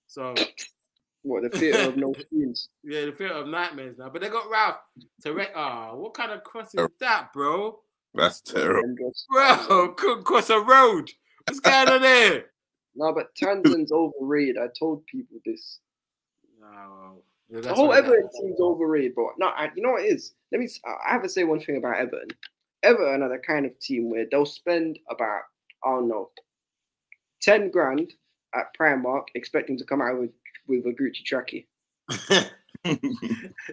So *coughs* What the theatre of no *coughs* screens? Yeah, the fear of nightmares now. But they got Ralf to re- oh, what kind of cross is that, bro? That's terrible. And Bro, couldn't *laughs* cross a road. What's going on there? *laughs* No, but Townsend's overrated. I told people this. Ah, no, yeah, The whole Everton team's overrated, bro. No, I, you know what it is? Let me. I have to say one thing about Everton. Everton are the kind of team where they'll spend about I don't know, ten grand at Primark, expecting to come out with with a Gucci trackie. *laughs*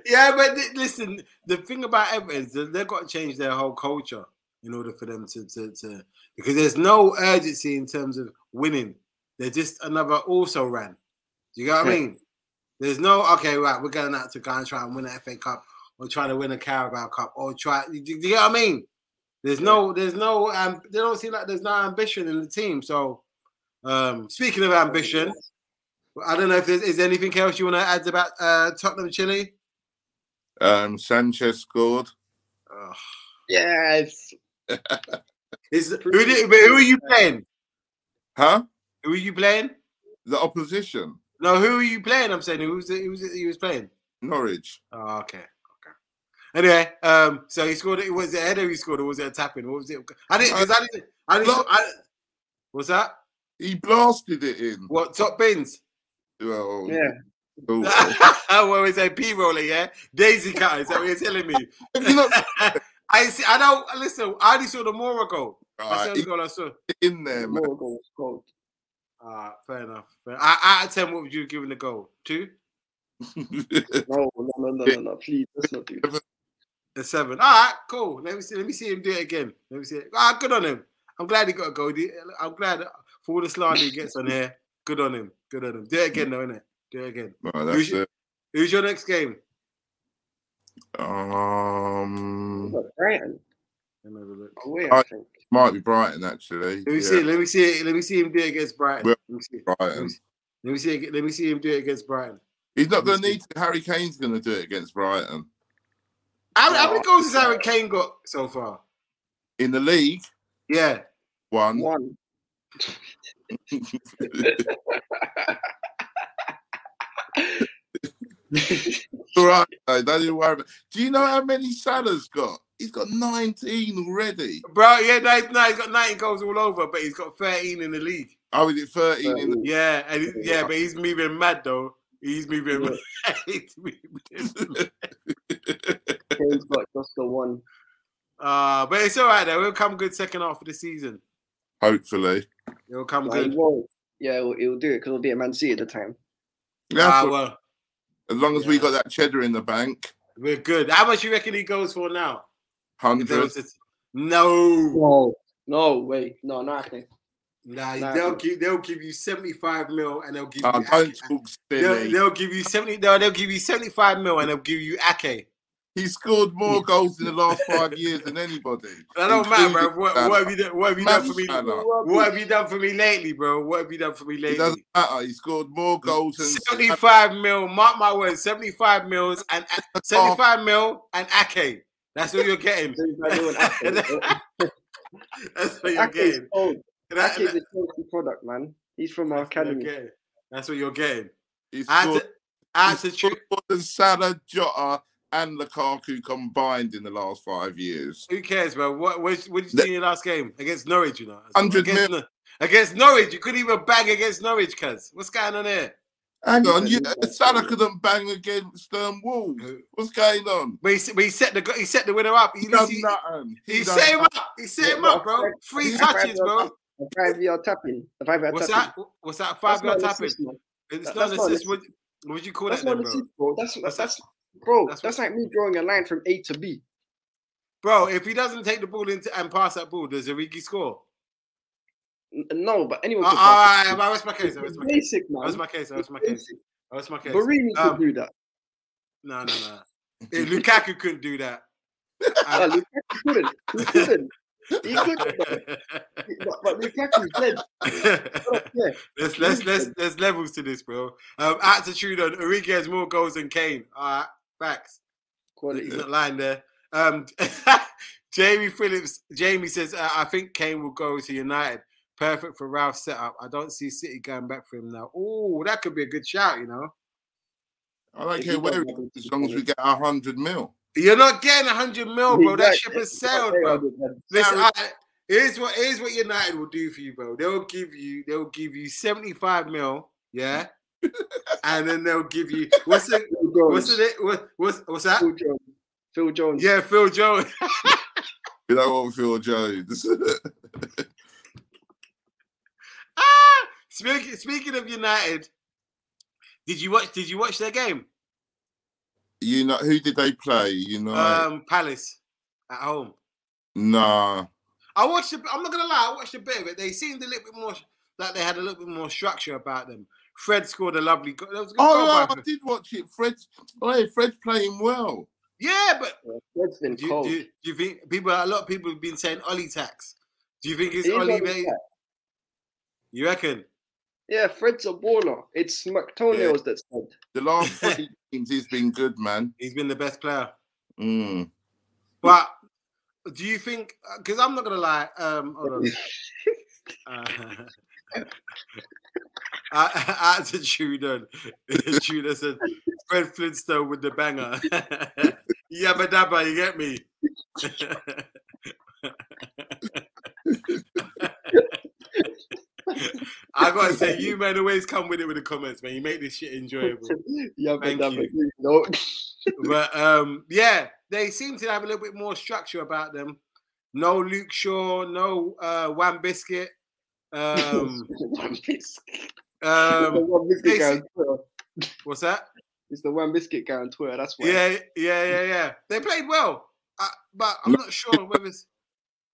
yeah, but th- listen, the thing about Everton is they've got to change their whole culture. In order for them to to, to because there's no urgency in terms of winning. They're just another also ran. Do you get what I mean? There's no okay, right? We're going out to go and try and win an FA Cup or trying to win a Carabao Cup or try. Do you, do you get what I mean? There's no, there's no, um, they don't seem like there's no ambition in the team. So, um, speaking of ambition, I don't know if there's is there anything else you want to add about uh, Tottenham Chile. Um, Sanchez scored. Ugh. Yes. Is who, did, who are you playing? Huh? Who are you playing? The opposition. No, who are you playing? I'm saying who was it? Who was it? He was playing. Norwich. Oh, okay, okay. Anyway, um, so he scored. It was it a header he scored, or was it a tapping? What was it? I didn't. Cause I didn't. I didn't. Look. I, what's that? He blasted it in. What top bins? Well, Yeah. oh, what was that? P roller, yeah. Daisy cutter. Is that what you're telling me? *laughs* *laughs* Have you not I see. I don't listen. I only saw the Moura goal. That's the right, only goal I saw. in there, man? More goals scored. Ah, fair enough. Fair. I, out of ten, what would you give the goal? Two, *laughs* No, no, no, no, no, no. Please, let's not do that. a seven. All right, cool. Let me see. Let me see him do it again. Let me see. It. Ah, good on him. I'm glad he got a goal. I'm glad for all the slander he gets on here. Good on him. Good on him. Do it again, though, innit? Do it again. right, that's should- it. Who's your next game? Um, But Brighton, Let me have a look. away, I Right. think. might be Brighton actually. Let me Yeah, see. Let me see. Let me see him do it against Brighton. Well, Let me see. Let me Brighton. see, let me see, let me see him do it against Brighton. He's not going to need to. Harry Kane's going to do it against Brighton How, how many goals has Harry Kane got so far? in the league. Yeah. One. One. *laughs* *laughs* *laughs* All *laughs* right, though, don't even worry. About. Do you know how many Salah's got? He's got 19 already. Bro, yeah, no, no, he's got 19 goals all over, but he's got 13 in the league. Oh, is it 13 in the Yeah, and he- yeah, but he's moving mad though. He's moving mad. *laughs* He's moving- *laughs* Kane's got just the one. uh, but it's all right though. It'll come good second half of the season. Hopefully. It'll come Like, he good. won't. Yeah, it'll, it'll do it because it'll be at Man City at the time. That's Ah, well, as long as we yeah. got that cheddar in the bank, we're good. How much you reckon he goes for now? If there 100. a- No. No, no, wait, no, not happening. Nah, Nah. they'll give they'll give you 75 mil and they'll give Oh, you don't Ake. talk They'll, silly. they'll give you 70 no, they'll give you 75 mil and they'll give you Ake. He scored more goals in the last *laughs* five years than anybody. That don't matter, bro. What, what have you done? What have you done for me? What have you done for me lately, bro? What have you done for me It lately? doesn't matter. He scored more goals than 75 mil, mark my words, 75 mils and 75 mil and Ake. That's what you're getting. *laughs* That's what you're Ake is getting. cold. *laughs* That- Ake is a Chelsea product, man. He's from our that's what you're academy. That's what you're getting. He I had scored, to, I had he to scored more than Salah, Jota, and Lukaku combined in the last five years. Who cares, bro? What what, what did you The- see in your last game against Norwich? You know, 100 against, Nor- against Norwich, you couldn't even bang against Norwich, cuz. What's going on there? Hang on, you, he was- Salah couldn't bang against um, Wolves. What's going on? But he, but he set the he set the winner up. He, He done he, nothing. he done set him up. He set him up, bro. Three touches, bro. A five yard tapping. A five yard What's tapping. that? What's that? Five yard not tapping. assist. It's That- not an that's assist. What, what would you call That's that, not then, bro? assist, bro. That's That's- that's, bro. that's That's, like me drawing a line from A to B. Bro, if he doesn't take the ball into and pass that ball, does Origi score? N- No, but anyone Uh, can all right, it. My case. I rest It's my case. basic, man. rest my case. Rest my case. I my case. Barini Um, could do that. No, no, no. Eh, Lukaku couldn't do that. *laughs* Ah, Lukaku couldn't. He couldn't. *laughs* He couldn't. But, but Lukaku said, yeah, *laughs* Let's let's let's there's levels to this, bro. Um, attitude on Origi has more goals than Kane. All right, facts. quality. He's not lying there. Um, *laughs* Jamie Phillips. Jamie says, uh, "I think Kane will go to United. Perfect for Ralf's setup. I don't see City going back for him now. Oh, that could be a good shout. You know, I don't care where does he nothing goes, to as long as we get our hundred mil. you're not getting hundred mil, bro. That ship has sailed, bro. Listen, I, here's what here's what United will do for you, bro. They'll give you they'll give you 75 mil, yeah, and then they'll give you what's it what's it what, what's what's that? Phil Jones. Phil Jones. Yeah, Phil Jones. You know what, Phil Jones? *laughs* ah, speaking speaking of United, did you watch did you watch their game? you know who did they play? You know, Um, Palace at home. Nah. I watched. A, I'm not gonna lie. I watched a bit of it. They seemed a little bit more like they had a little bit more structure about them. Fred scored a lovely goal. That was a good Oh, by no, I did watch it. Fred's, oh, hey, Fred's playing well. Yeah, but Fred's been do cold. do, you, do you think people? A lot of people have been saying Ollie tax. Do you think it's He is Ollie? Ollie Bay- tax. You reckon? Yeah, Fred's a baller. It's McToenails that's said. The last *laughs* three games, he's been good, man. He's been the best player. Mm. But do you think? Because I'm not gonna lie. Um, hold on. *laughs* Uh, *laughs* I, *laughs* I to Judon. Judon said, Fred Flintstone with the banger. *laughs* Yabba dabba, you get me? *laughs* I gotta say, you man always come with it with the comments, man. You make this shit enjoyable. yeah, but Thank you. No. But um, yeah, they seem to have a little bit more structure about them. No Luke Shaw, no uh, One Biscuit. Um, *laughs* one biscuit. um, one biscuit guy on Twitter. what's that? It's the one biscuit guy on Twitter. That's why. Yeah, yeah, yeah, yeah. They played well, uh, but I'm not sure whether it's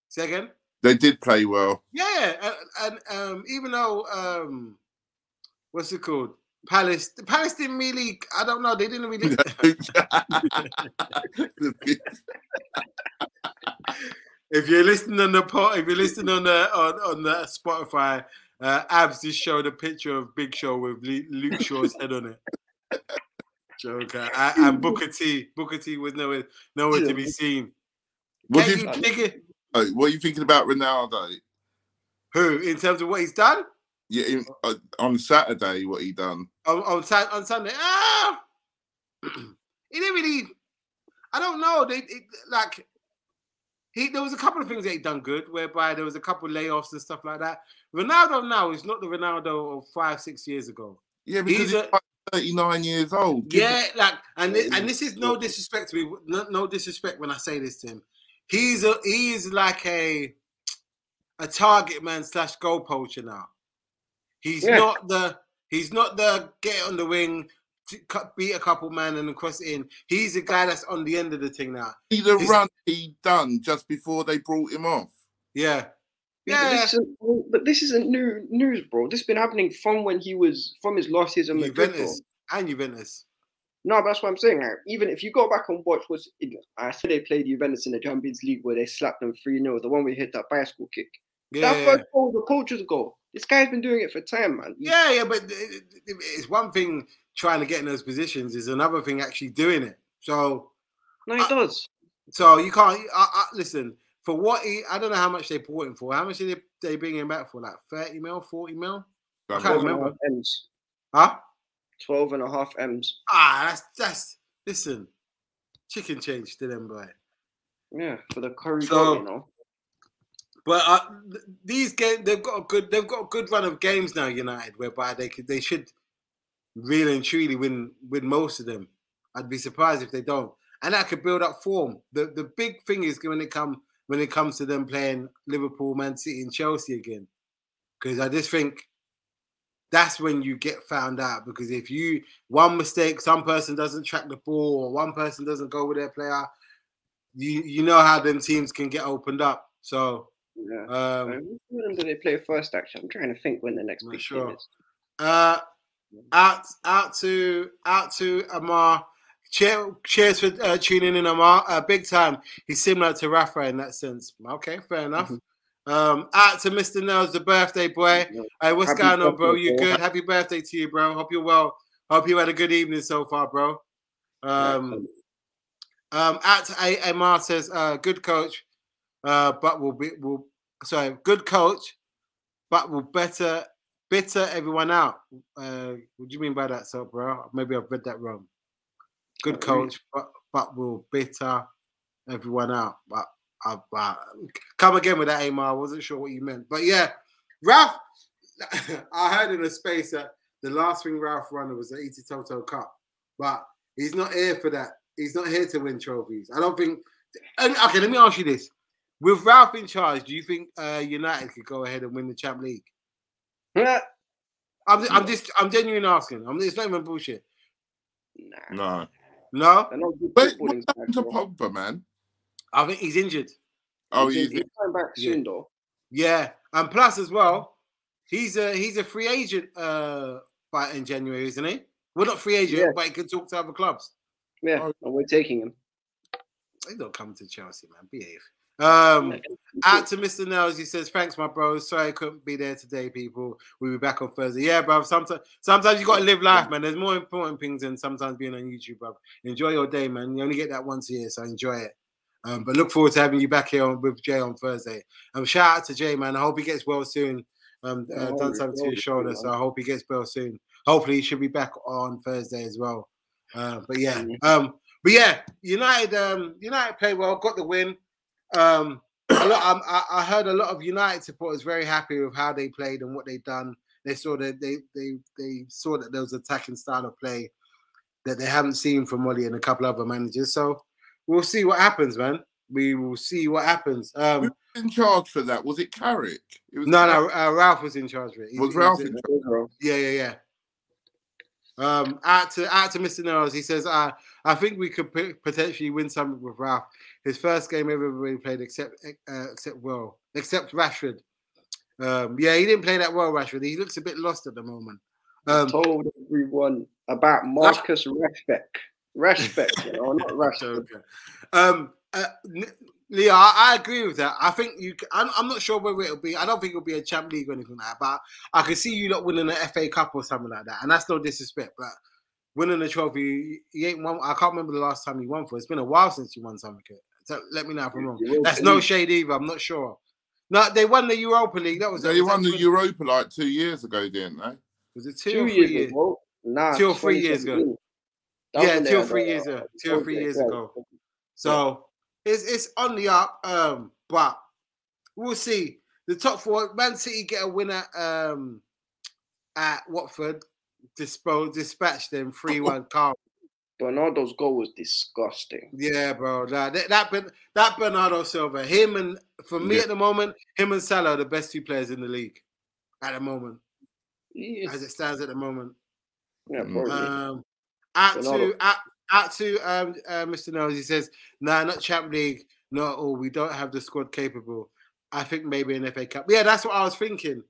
second. They did play well. Yeah, and, and um, even though um, what's it called? Palace. The Palace didn't really. I don't know. They didn't really. *laughs* *laughs* if you're listening on the pot, if you're listening on the on, on the Spotify, uh, Abs just showed a picture of Big Show with Luke Shaw's head on it. Joker and, and Booker T. Booker T was nowhere nowhere to be seen. what, Can do you it? uh, what are you thinking about Ronaldo? Who in terms of what he's done Yeah, in, uh, on Saturday, what he done? on on, Sun- on Sunday? Ah, *clears throat* he didn't really. I don't know. They it, like he. There was a couple of things that he done good, whereby there was a couple of layoffs and stuff like that. Ronaldo now is not the Ronaldo of five six years ago. Yeah, because He's he's, a- 39 years old. Yeah, like, and thi- and this is no disrespect to me. No, no disrespect when I say this to him. He's a he is like a a target man slash goal poacher now. He's Yeah. not the he's not the get on the wing, beat a couple man and then cross it in. He's a guy that's on the end of the thing now. See the He's- run he done just before they brought him off. Yeah, Yeah, but yeah. this isn't, but this isn't new news, bro. This has been happening from when he was from his last season. at Madrid, bro. Juventus and Juventus. No, but that's what I'm saying. Like, even if you go back and watch what's I said they played Juventus in the Champions League where they slapped them 3 0, the one we hit that bicycle kick. Yeah, that first goal, was the coach's goal. This guy's been doing it for time, man. Yeah, yeah, but it- it- it's one thing trying to get in those positions is another thing actually doing it. So, No, he Uh, does. so you can't. I, I, listen for what he. I don't know how much they bought him for. How much did they, they bring him back for? Like thirty mil, forty mil? I can't 12 and a remember. half M's. Huh? 12 and a half M's. Ah, that's that's. Listen, chicken change to them, boy. Yeah, for the curry So- goal, you know. But uh, these games, they've got a good, they've got a good run of games now. United, whereby they could, they should really and truly win, win most of them. I'd be surprised if they don't, and that could build up form. The the big thing is when it come when it comes to them playing Liverpool, Man City, and Chelsea again, because I just think that's when you get found out. Because if you one mistake, some person doesn't track the ball, or one person doesn't go with their player, you you know how them teams can get opened up. So. Yeah. Um, them do they play first? Actually, I'm trying to think when the next big sure. game is. Uh, out, out to, out to Amar. Cheer, cheers for uh, tuning in, Amar. Uh, big time. He's similar to Rafa in that sense. Okay, fair enough. Um, out to Mr. Nels, the birthday boy. Hey, what's Happy going on, bro? You bro. good? Happy birthday to you, bro. Hope you're well. Hope you had a good evening so far, bro. Um, um, out to A- Amar says, uh, good coach, uh, but will be will sorry, good coach, but will better bitter everyone out. Uh, what do you mean by that, so bro? Maybe I've read that wrong. Good coach, but but will bitter everyone out. But I, but come again with that, Amar. I wasn't sure what you meant, but yeah, Ralf. *laughs* I heard in a space that the last thing Ralf won was the Intertoto Cup, but he's not here for that. He's not here to win trophies. I don't think. and- Okay, let me ask you this: With Ralf in charge, do you think uh, United could go ahead and win the Champ League? Nah. I'm, I'm just, I'm genuinely asking. I'm, it's not even bullshit. Nah. No. No, They're not Wait, what happened to. Pogba, man? I think he's injured. Oh, he's, he's he's coming back Yeah. soon though. Yeah, and plus as well, he's a he's a free agent uh by in January, isn't he? We're well, not free agent, Yeah. but he can talk to other clubs. Yeah, Oh. and we're taking him. He's not coming to Chelsea, man. Behave. Um, out to Mr. Nels, he says, "Thanks, my bro. Sorry I couldn't be there today, people. We'll be back on Thursday. Yeah, bro. Sometimes, sometimes you got to live life, man. There's more important things than sometimes being on YouTube, bro. Enjoy your day, man. You only get that once a year, so enjoy it. Um, but look forward to having you back here on, with Jay on Thursday. Um, shout out to Jay, man. I hope he gets well soon. Um, uh, done something to his shoulder, so I hope he gets well soon. Hopefully, he should be back on Thursday as well. Uh, but yeah, um, but yeah, United, um, United played well, got the win. Um, a lot, *coughs* um, I, I heard a lot of United supporters very happy with how they played and what they've done. They saw that they they they saw that there was attacking style of play that they haven't seen from Molly and a couple other managers. So we'll see what happens, man. We will see what happens. Um, Who was in charge for that? Was it Carrick? It was no, no, uh, Ralf was in charge of it. He- Was he Ralf in- in Yeah, yeah, yeah. Um, out to out to Mr. Nels, he says, "I I think we could p- potentially win something with Ralf. His first game everybody played except uh, except well, except Rashford. Um, yeah, he didn't play that well, Rashford. He looks a bit lost at the moment. Um, told everyone about Marcus Rashbeck. Rashbeck, you *laughs* know, not Rashford. Okay. Um, uh, Leo, I, I agree with that. I think you. I'm, I'm not sure whether it'll be. I don't think it'll be a champ league or anything like that. But I can see you not winning an FA Cup or something like that. And that's no disrespect, but winning a trophy, you ain't won. I can't remember the last time you won for. It's been a while since you won something. So let me know if I'm wrong. Europa That's no shade either. I'm not sure. No, they won the Europa League. That was They won the Europa like two years ago, didn't they? Was it two, Two or three years years? ago. Nah, Two or three years ago. That Yeah, two or three years ago. Two or three years ago. So it's it's on the up. Um, but we'll see. The top four, Man City get a winner um at Watford, dispo dispatch them three one. *laughs* Carl. Bernardo's goal was disgusting. Yeah, bro. That that that, that Bernardo Silva, him and for me Yeah. at the moment, him and Salah are the best two players in the league at the moment, He as it stands at the moment. yeah, Mm. probably. Um, out Bernardo. to out, out to um, uh, Mr. Nose. He says, "Nah, not Champ League. Not all. We don't have the squad capable. I think maybe an FA Cup. Yeah, that's what I was thinking.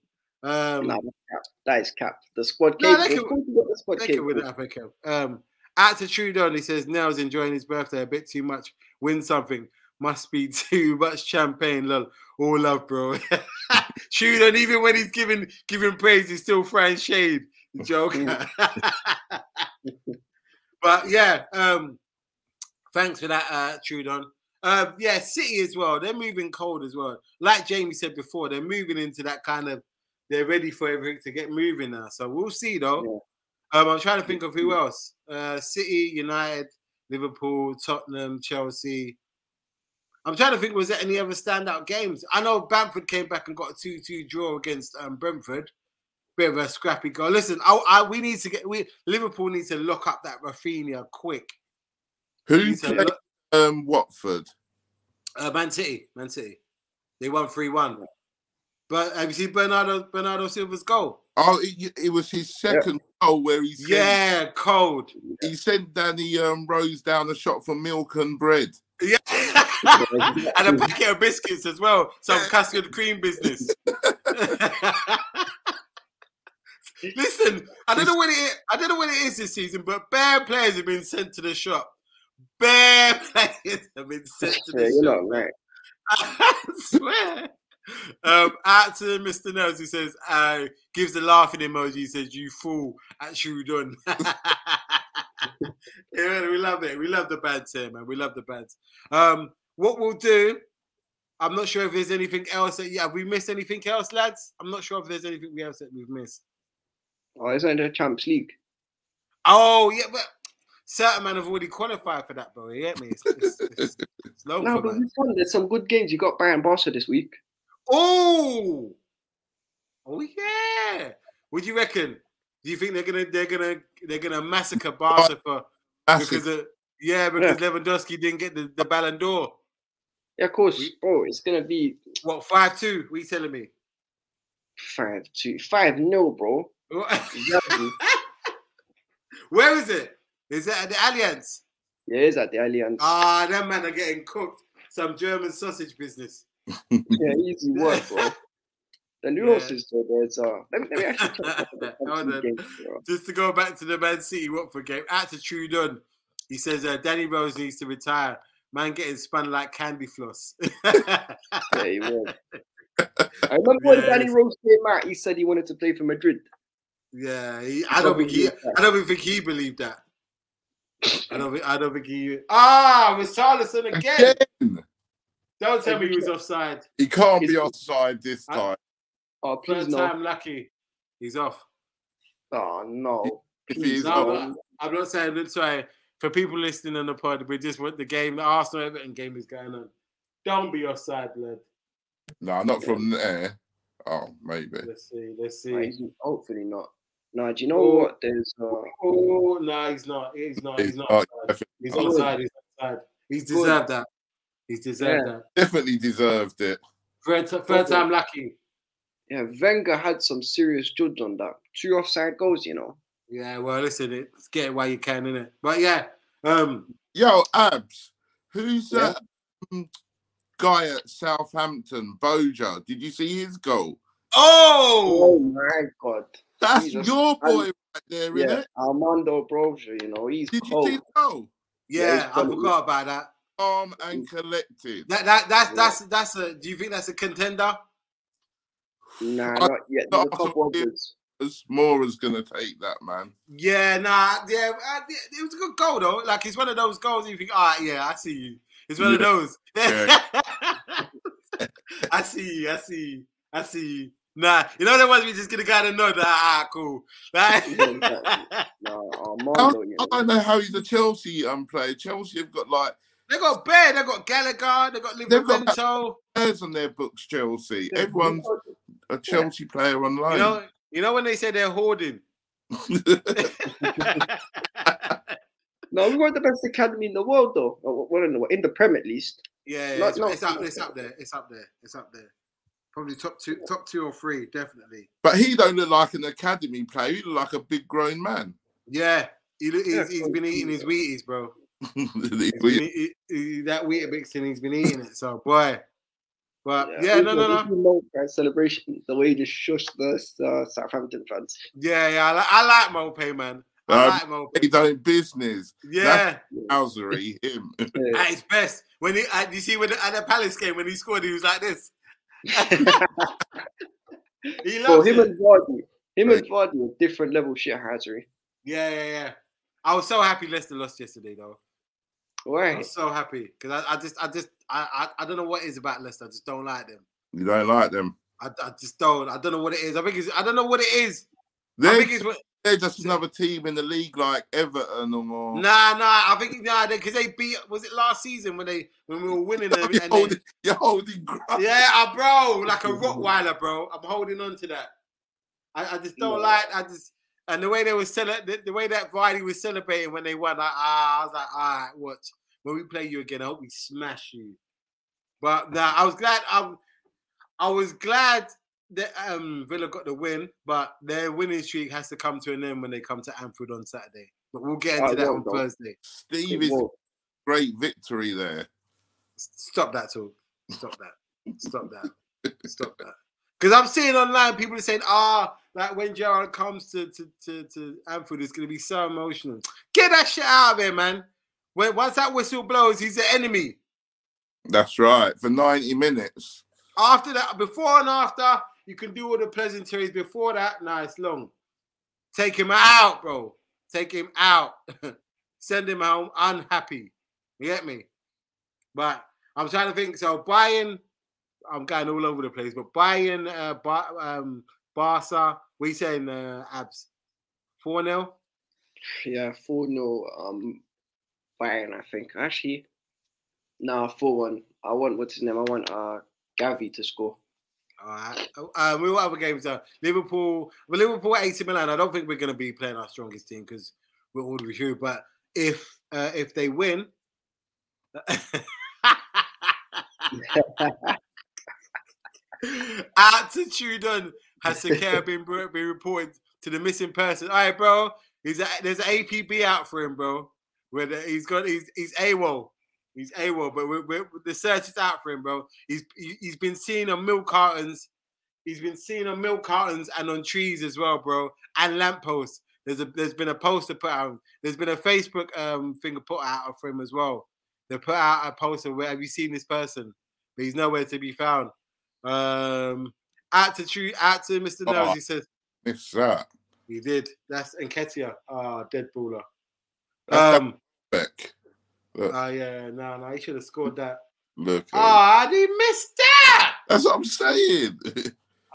Um, Nah, that's cap. That is cap. The squad No, capable. they can- course you got the squad they can win the FA Cup. Um, out to Trudeau. He says, Nell's enjoying his birthday a bit too much. Win something. Must be *laughs* too much champagne. Lol. All love, bro. *laughs* Trudeau, even when he's giving giving praise, he's still throwing shade. Joke. *laughs* but yeah, um, thanks for that, uh, Trudon. Um, yeah, City as well. They're moving cold as well. Like Jamie said before, they're moving into that kind of. They're ready for everything to get moving now. So we'll see though. Um, I'm trying to think of who else. Uh, City, United, Liverpool, Tottenham, Chelsea. I'm trying to think. Was there any other standout games? I know Bamford came back and got a two-two draw against um, Brentford. Bit of a scrappy goal. Listen, I, I, we need to get. We Liverpool needs to lock up that Raphinha quick. Who played look- um, Watford? Uh, Man City, Man City. They won three one. But have you seen Bernardo Bernardo Silva's goal? Oh, it, it was his second goal where he sent, Yeah, cold. he sent Danny um, Rose down a shot for milk and bread. Yeah. *laughs* and a packet of biscuits as well. Some custard cream business. *laughs* *laughs* Listen, I don't know what it is. I don't know what it is this season, but bare players have been sent to the shop. Bare players have been sent to Yeah, the you're shop. not right. I swear. Um, out to Mr. Nels, who says, uh, gives the laughing emoji. He says, "You fool!" At Shudun. *laughs* yeah, we love it. We love the bands here, man. We love the bands. Um, what we'll do, I'm not sure if there's anything else. That, yeah, have we missed anything else, lads? I'm not sure if there's anything else that we've missed. Oh, in the Champions League. Oh, yeah, but certain men have already qualified for that, bro. You get me? It's, it's, it's, No, but man. it's fun. There's some good games. You got Bayern Barca this week. Oh, oh yeah. What do you reckon? Do you think they're gonna they're gonna they're gonna massacre Barca for That's because of yeah because Lewandowski didn't get the, the Ballon d'Or? Yeah, of course, We- bro. It's gonna be What five two? What are you telling me? five two five nil, bro. *laughs* Where is it? Is it at the Allianz? yeah, it's at the Allianz. Ah, them man are getting cooked. Some German sausage business. *laughs* Yeah, easy work, bro. The who else Yeah. there? There's uh, let me, let me actually check the *laughs* Hold on. games, bro. Just to go back to the Man City Watford game, attitude on. He says uh, Danny Rose needs to retire. Man getting spun like candy floss. *laughs* Yeah, he was. I remember when Danny Rose came out, he said he wanted to play for Madrid. yeah, he, I don't think he. I don't think he believed that. I don't think. I don't think he. Ah, it was Richarlison again. Again, Don't tell me he was offside. he can't be offside this I- time. Oh, please Third no. time lucky. He's off. Oh no. If Please he's No, off, I'm not saying. Look, sorry for people listening on the pod. We just want the game. The Arsenal Everton game is going on. Don't be offside, lad. no, not from there. Oh, maybe. Let's see. Let's see. he's- hopefully not. No, do you know Oh. what? There's uh, Oh no, he's not. He's not. He's He's not. not, offside. definitely, He's not. offside. He's offside. He's deserved that. He's deserved Yeah. that. definitely deserved it. Third, t- third time lucky. yeah, Wenger had some serious judge on that. Two offside goals, you know. Yeah. Well, listen, it's get it while you can, innit? But yeah. Um. Yo, Abs, who's Yeah. that um, guy at Southampton, Broja? Did you see his goal? Oh Oh. my god. That's Jesus. your boy And- right there, Yeah, innit? Armando Broja, you know, he's Did you cold. see the goal? Yeah, Yeah, I forgot about that. Calm and collected. That that that's Yeah. that's that's a. Do you think that's a contender? Nah, I- not yet. There's a I couple thought- others. Moura's gonna take that, man. Yeah, nah, yeah, uh, it was a good goal though. Like it's one of those goals you think, all right, yeah, I see you. It's one of those. *laughs* Yeah. *laughs* I see you. I see you. I see you. Nah, you know the ones we just gonna kind of know that. Ah, cool. Like, Yeah, exactly. Nah, I Armando, you I don't know how he's a Chelsea um player. Chelsea have got like they got Bear, they got Gallagher, they got They've got- Livramento. players on their books. Chelsea. Yeah, Everyone's a Chelsea player on You loan. know, you know when they say they're hoarding. *laughs* No, we got the best academy in the world, though. Well, in the, in the Prem at least. Yeah, yeah, Not- it's, not- it's up. It's up there. It's up there. It's up there. Probably top two, top two or three, definitely. but he don't look like an academy player. He look like a big grown man. Yeah, he, he's, Yeah, he's been eating his Wheaties, bro. He's been, He- eat- he- that Weetabix and he's been eating it. So, boy. But yeah, we no, can- no, we no. can celebration, the way he just shushed the uh, Southampton fans. Yeah, yeah. I, li- I like Maupay, man. I Um, like he Maupay. don't business. Yeah, Housery, him. Yeah. at his best. When he, uh, you see, when the, at the Palace game when he scored, he was like this. *laughs* He so loves him it. and Vardy, him Right. and Vardy, are different level shit hazard. Yeah, yeah, yeah. I was so happy Leicester lost yesterday, though. I Right. so happy because I, I just, I just, I, I, I don't know what it is about Leicester. I just don't like them. You don't like them. I, I just don't. I don't know what it is. I think it's. I don't know what it is. They're, think it's what. they're just another team in the league like Everton or. More. Nah, nah. I think nah because they beat. Was it last season when they when we were winning *laughs* them? you're, And they, holding, you're holding ground. yeah, uh, bro, like a *laughs* Rottweiler, bro. I'm holding on to that. I, I just don't Yeah. like. I just and the way they were cele- the, the way that Vardy was celebrating when they won. I, I was like, all right, watch when we play you again. I hope we smash you. But nah, I was glad. I, I was glad that um, Villa got the win, but their winning streak has to come to an end when they come to Anfield on Saturday. But we'll get into Oh, that on done. Thursday. Steve is great victory there. Stop that talk. Stop that. Stop that. Stop that. Because I'm seeing online people are saying, ah, like when Gerrard comes to, to, to, to Anfield, it's going to be so emotional. Get that shit out of here, man. When once that whistle blows, he's the enemy. That's right. For 90 minutes. After that, before and after, you can do all the pleasantries. Before that, nah, it's long. Take him out, bro. Take him out. *laughs* Send him home unhappy. You get me? But I'm trying to think. So Bayern, I'm going all over the place. But Bayern, uh, ba- um, Barca, we saying uh, abs four 0 yeah, 4 0 um, Bayern, I think. Actually, no 4 1. I want, what's his name? I want uh, Gavi to score. All right. Um, we will have a game. So Liverpool, well, Liverpool, AC Milan. I don't think we're going to be playing our strongest team because we're all through. But if uh, if they win, *laughs* *laughs* *laughs* *laughs* Altitude has Sakara been, been reported to the missing person. All right, bro. He's a, there's an APB out for him, bro. Where the, he's got he's he's AWOL. He's AWOL, but we're, we're, the search is out for him, bro. He's he, he's been seen on milk cartons. He's been seen on milk cartons and on trees as well, bro, and lampposts. There's a there's been a poster put out. There's been a Facebook um thing put out for him as well. They put out a poster where have you seen this person? But he's nowhere to be found. Um, out to true, out to Mr. Oh. Nose. He says It's that. he did. That's Nketiah. Ah, dead baller. That's Um, Beck. Look, oh yeah, no, no, he should have scored that. look. at it. Ah, he missed that. That's what I'm saying.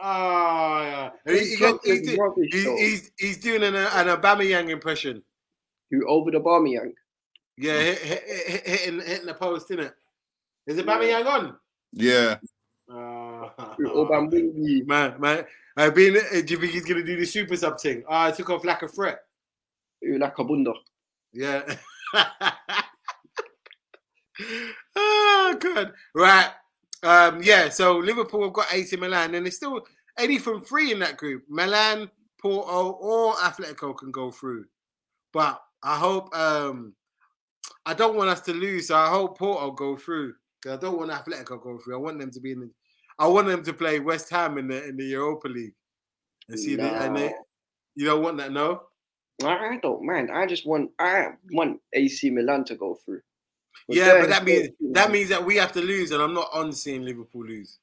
Oh *laughs* yeah. And he- he got- he's, do- he's, he's, he's doing an, an Aubameyang impression. Who over the Aubameyang? Yeah, hit, hit, hit, hitting hitting the post, isn't it? Is Yang on? yeah. Uh, Aubameyang? man, man. Uh, being, uh, do you think he's gonna do the super sub thing? Ah, I took off like a threat. Who Lakabunda? Yeah. *laughs* oh, good. Right. Um, yeah, so Liverpool have got AC Milan, and there's still any from three in that group. Milan, Porto, or Atletico can go through. But I hope um I don't want us to lose, so I hope Porto go through. I don't want Atletico go through. I want them to be in the I want them to play West Ham in the in the Europa League. And see the, and they, you don't want that, no? I don't mind. I just want I want AC Milan to go through. Yeah, but that means they're- that means that we have to lose, and I'm not on seeing Liverpool lose.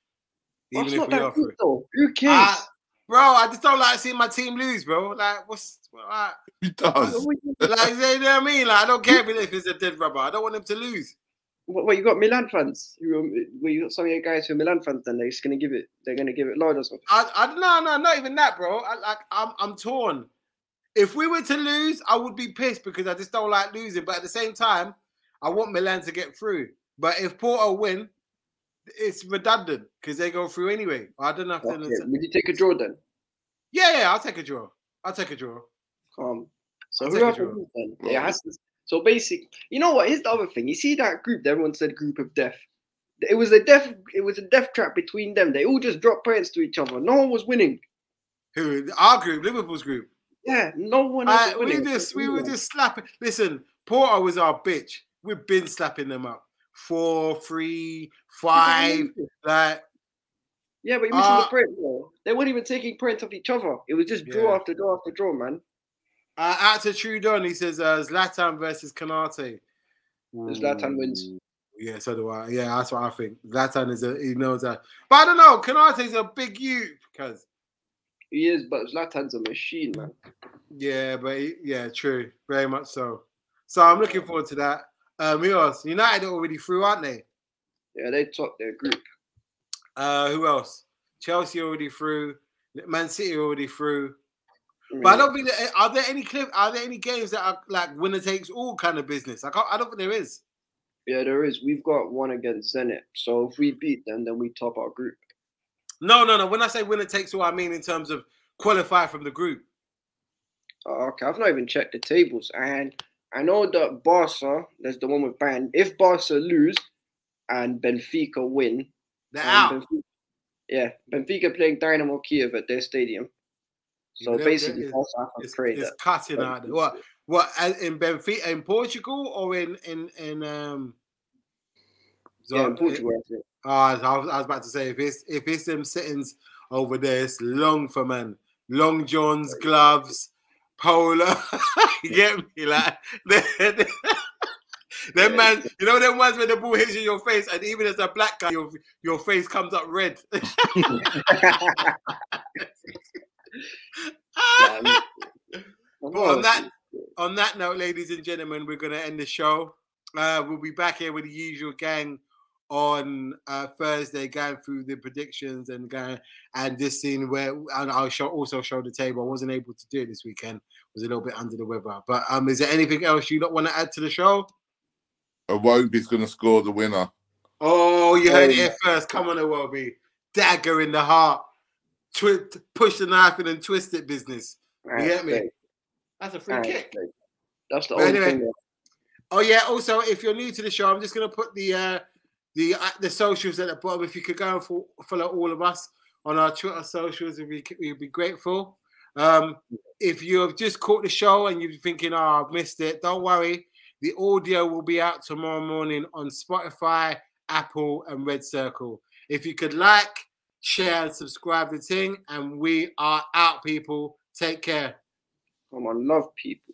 Even That's if not we that are good through. though. Who cares? Ah, bro, I just don't like seeing my team lose, bro. Like, what's like, He does. *laughs* like you know what I mean? Like, I don't care if it's a dead rubber. I don't want them to lose. What, what you got Milan fans? Who are, well, you got some of your guys who are Milan fans, then they're just gonna give it. They're gonna give it loud or something. I, I no, no, not even that, bro. I, like, I'm, I'm torn. If we were to lose, I would be pissed because I just don't like losing. But at the same time, I want Milan to get through. But if Porto win, it's redundant because they go through anyway. I don't know if Okay. Would you take a draw then? Yeah, yeah, I'll take a draw. I'll take a draw. Um, so I'll take a draw. then, Well, it has to. So basic, you know what? Here's the other thing. You see that group? that Everyone said group of death. It was a death. It was a death trap between them. They all just dropped points to each other. No one was winning. Who? Our group, Liverpool's group. Yeah, no one else I, was we winning. just we were just slapping. Listen, Porto was our bitch. We've been slapping them up. Four, three, five. Like Yeah, but you're missing Uh, the point, though. They weren't even taking points off each other. It was just draw Yeah. after draw after draw, man. Uh, out to Trudon, he says uh, Zlatan versus Konaté. Zlatan wins. Yeah, so do I. Yeah, that's what I think. Zlatan is a he knows that. But I don't know. Konaté's a big you because He is, but Zlatan's a machine, man. yeah, but he, yeah, true, very much so. So I'm looking forward to that. Um, who else? United are already through, aren't they? Yeah, they topped their group. Uh, who else? Chelsea already through. Man City already through. But I don't think that, eh, are there any clip are there any games that are like winner takes all kind of business? I can't, I don't think there is. yeah, there is. We've got one against Zenit. So if we beat them, then we top our group. No, no, no. When I say winner takes all, I mean in terms of qualify from the group. Oh, okay, I've not even checked the tables, and I know that Barca, there's the one with Bayern. If Barca lose and Benfica win, They're out. Benfica, yeah, Benfica playing Dynamo Kiev at their stadium. So basically, Barca It's, pray it's cutting out. there. What? What? In Benfica, in Portugal, or in in in um? Yeah, in Portugal. I think. Oh, I was, I was about to say if it's if it's them sittings over there, it's long for man, long johns, gloves, polo. *laughs* you get me, *laughs* like *laughs* them Yeah. man. You know them ones where the ball hits you in your face, and even as a black guy, your your face comes up red. Yeah, *laughs* I mean, But on that on that note, ladies and gentlemen, we're going to end the show. Uh, we'll be back here with the usual gang on uh, Thursday, going through the predictions and going and this scene where and I'll show also show the table. I wasn't able to do it this weekend; was a little bit under the weather. But um, is there anything else you don't want to add to the show? Iwobi's going to score the winner. Oh, you heard it Um, here first. Come on, Iwobi. Dagger in the heart. Twi- push the knife in and twist it business. Alright, get me? great. That's a free Alright, kick. great. That's the But only anyway, thing. that- Oh yeah. Also, if you're new to the show, I'm just gonna put the uh, the uh, the socials at the bottom. If you could go and fo- follow all of us on our Twitter socials, we'd be, we'd be grateful. Um, if you have just caught the show and you're thinking, "Oh, I've missed it," don't worry. The audio will be out tomorrow morning on Spotify, Apple, and Red Circle. If you could like, share, subscribe the thing, and we are out, people. Take care. Come on, love people.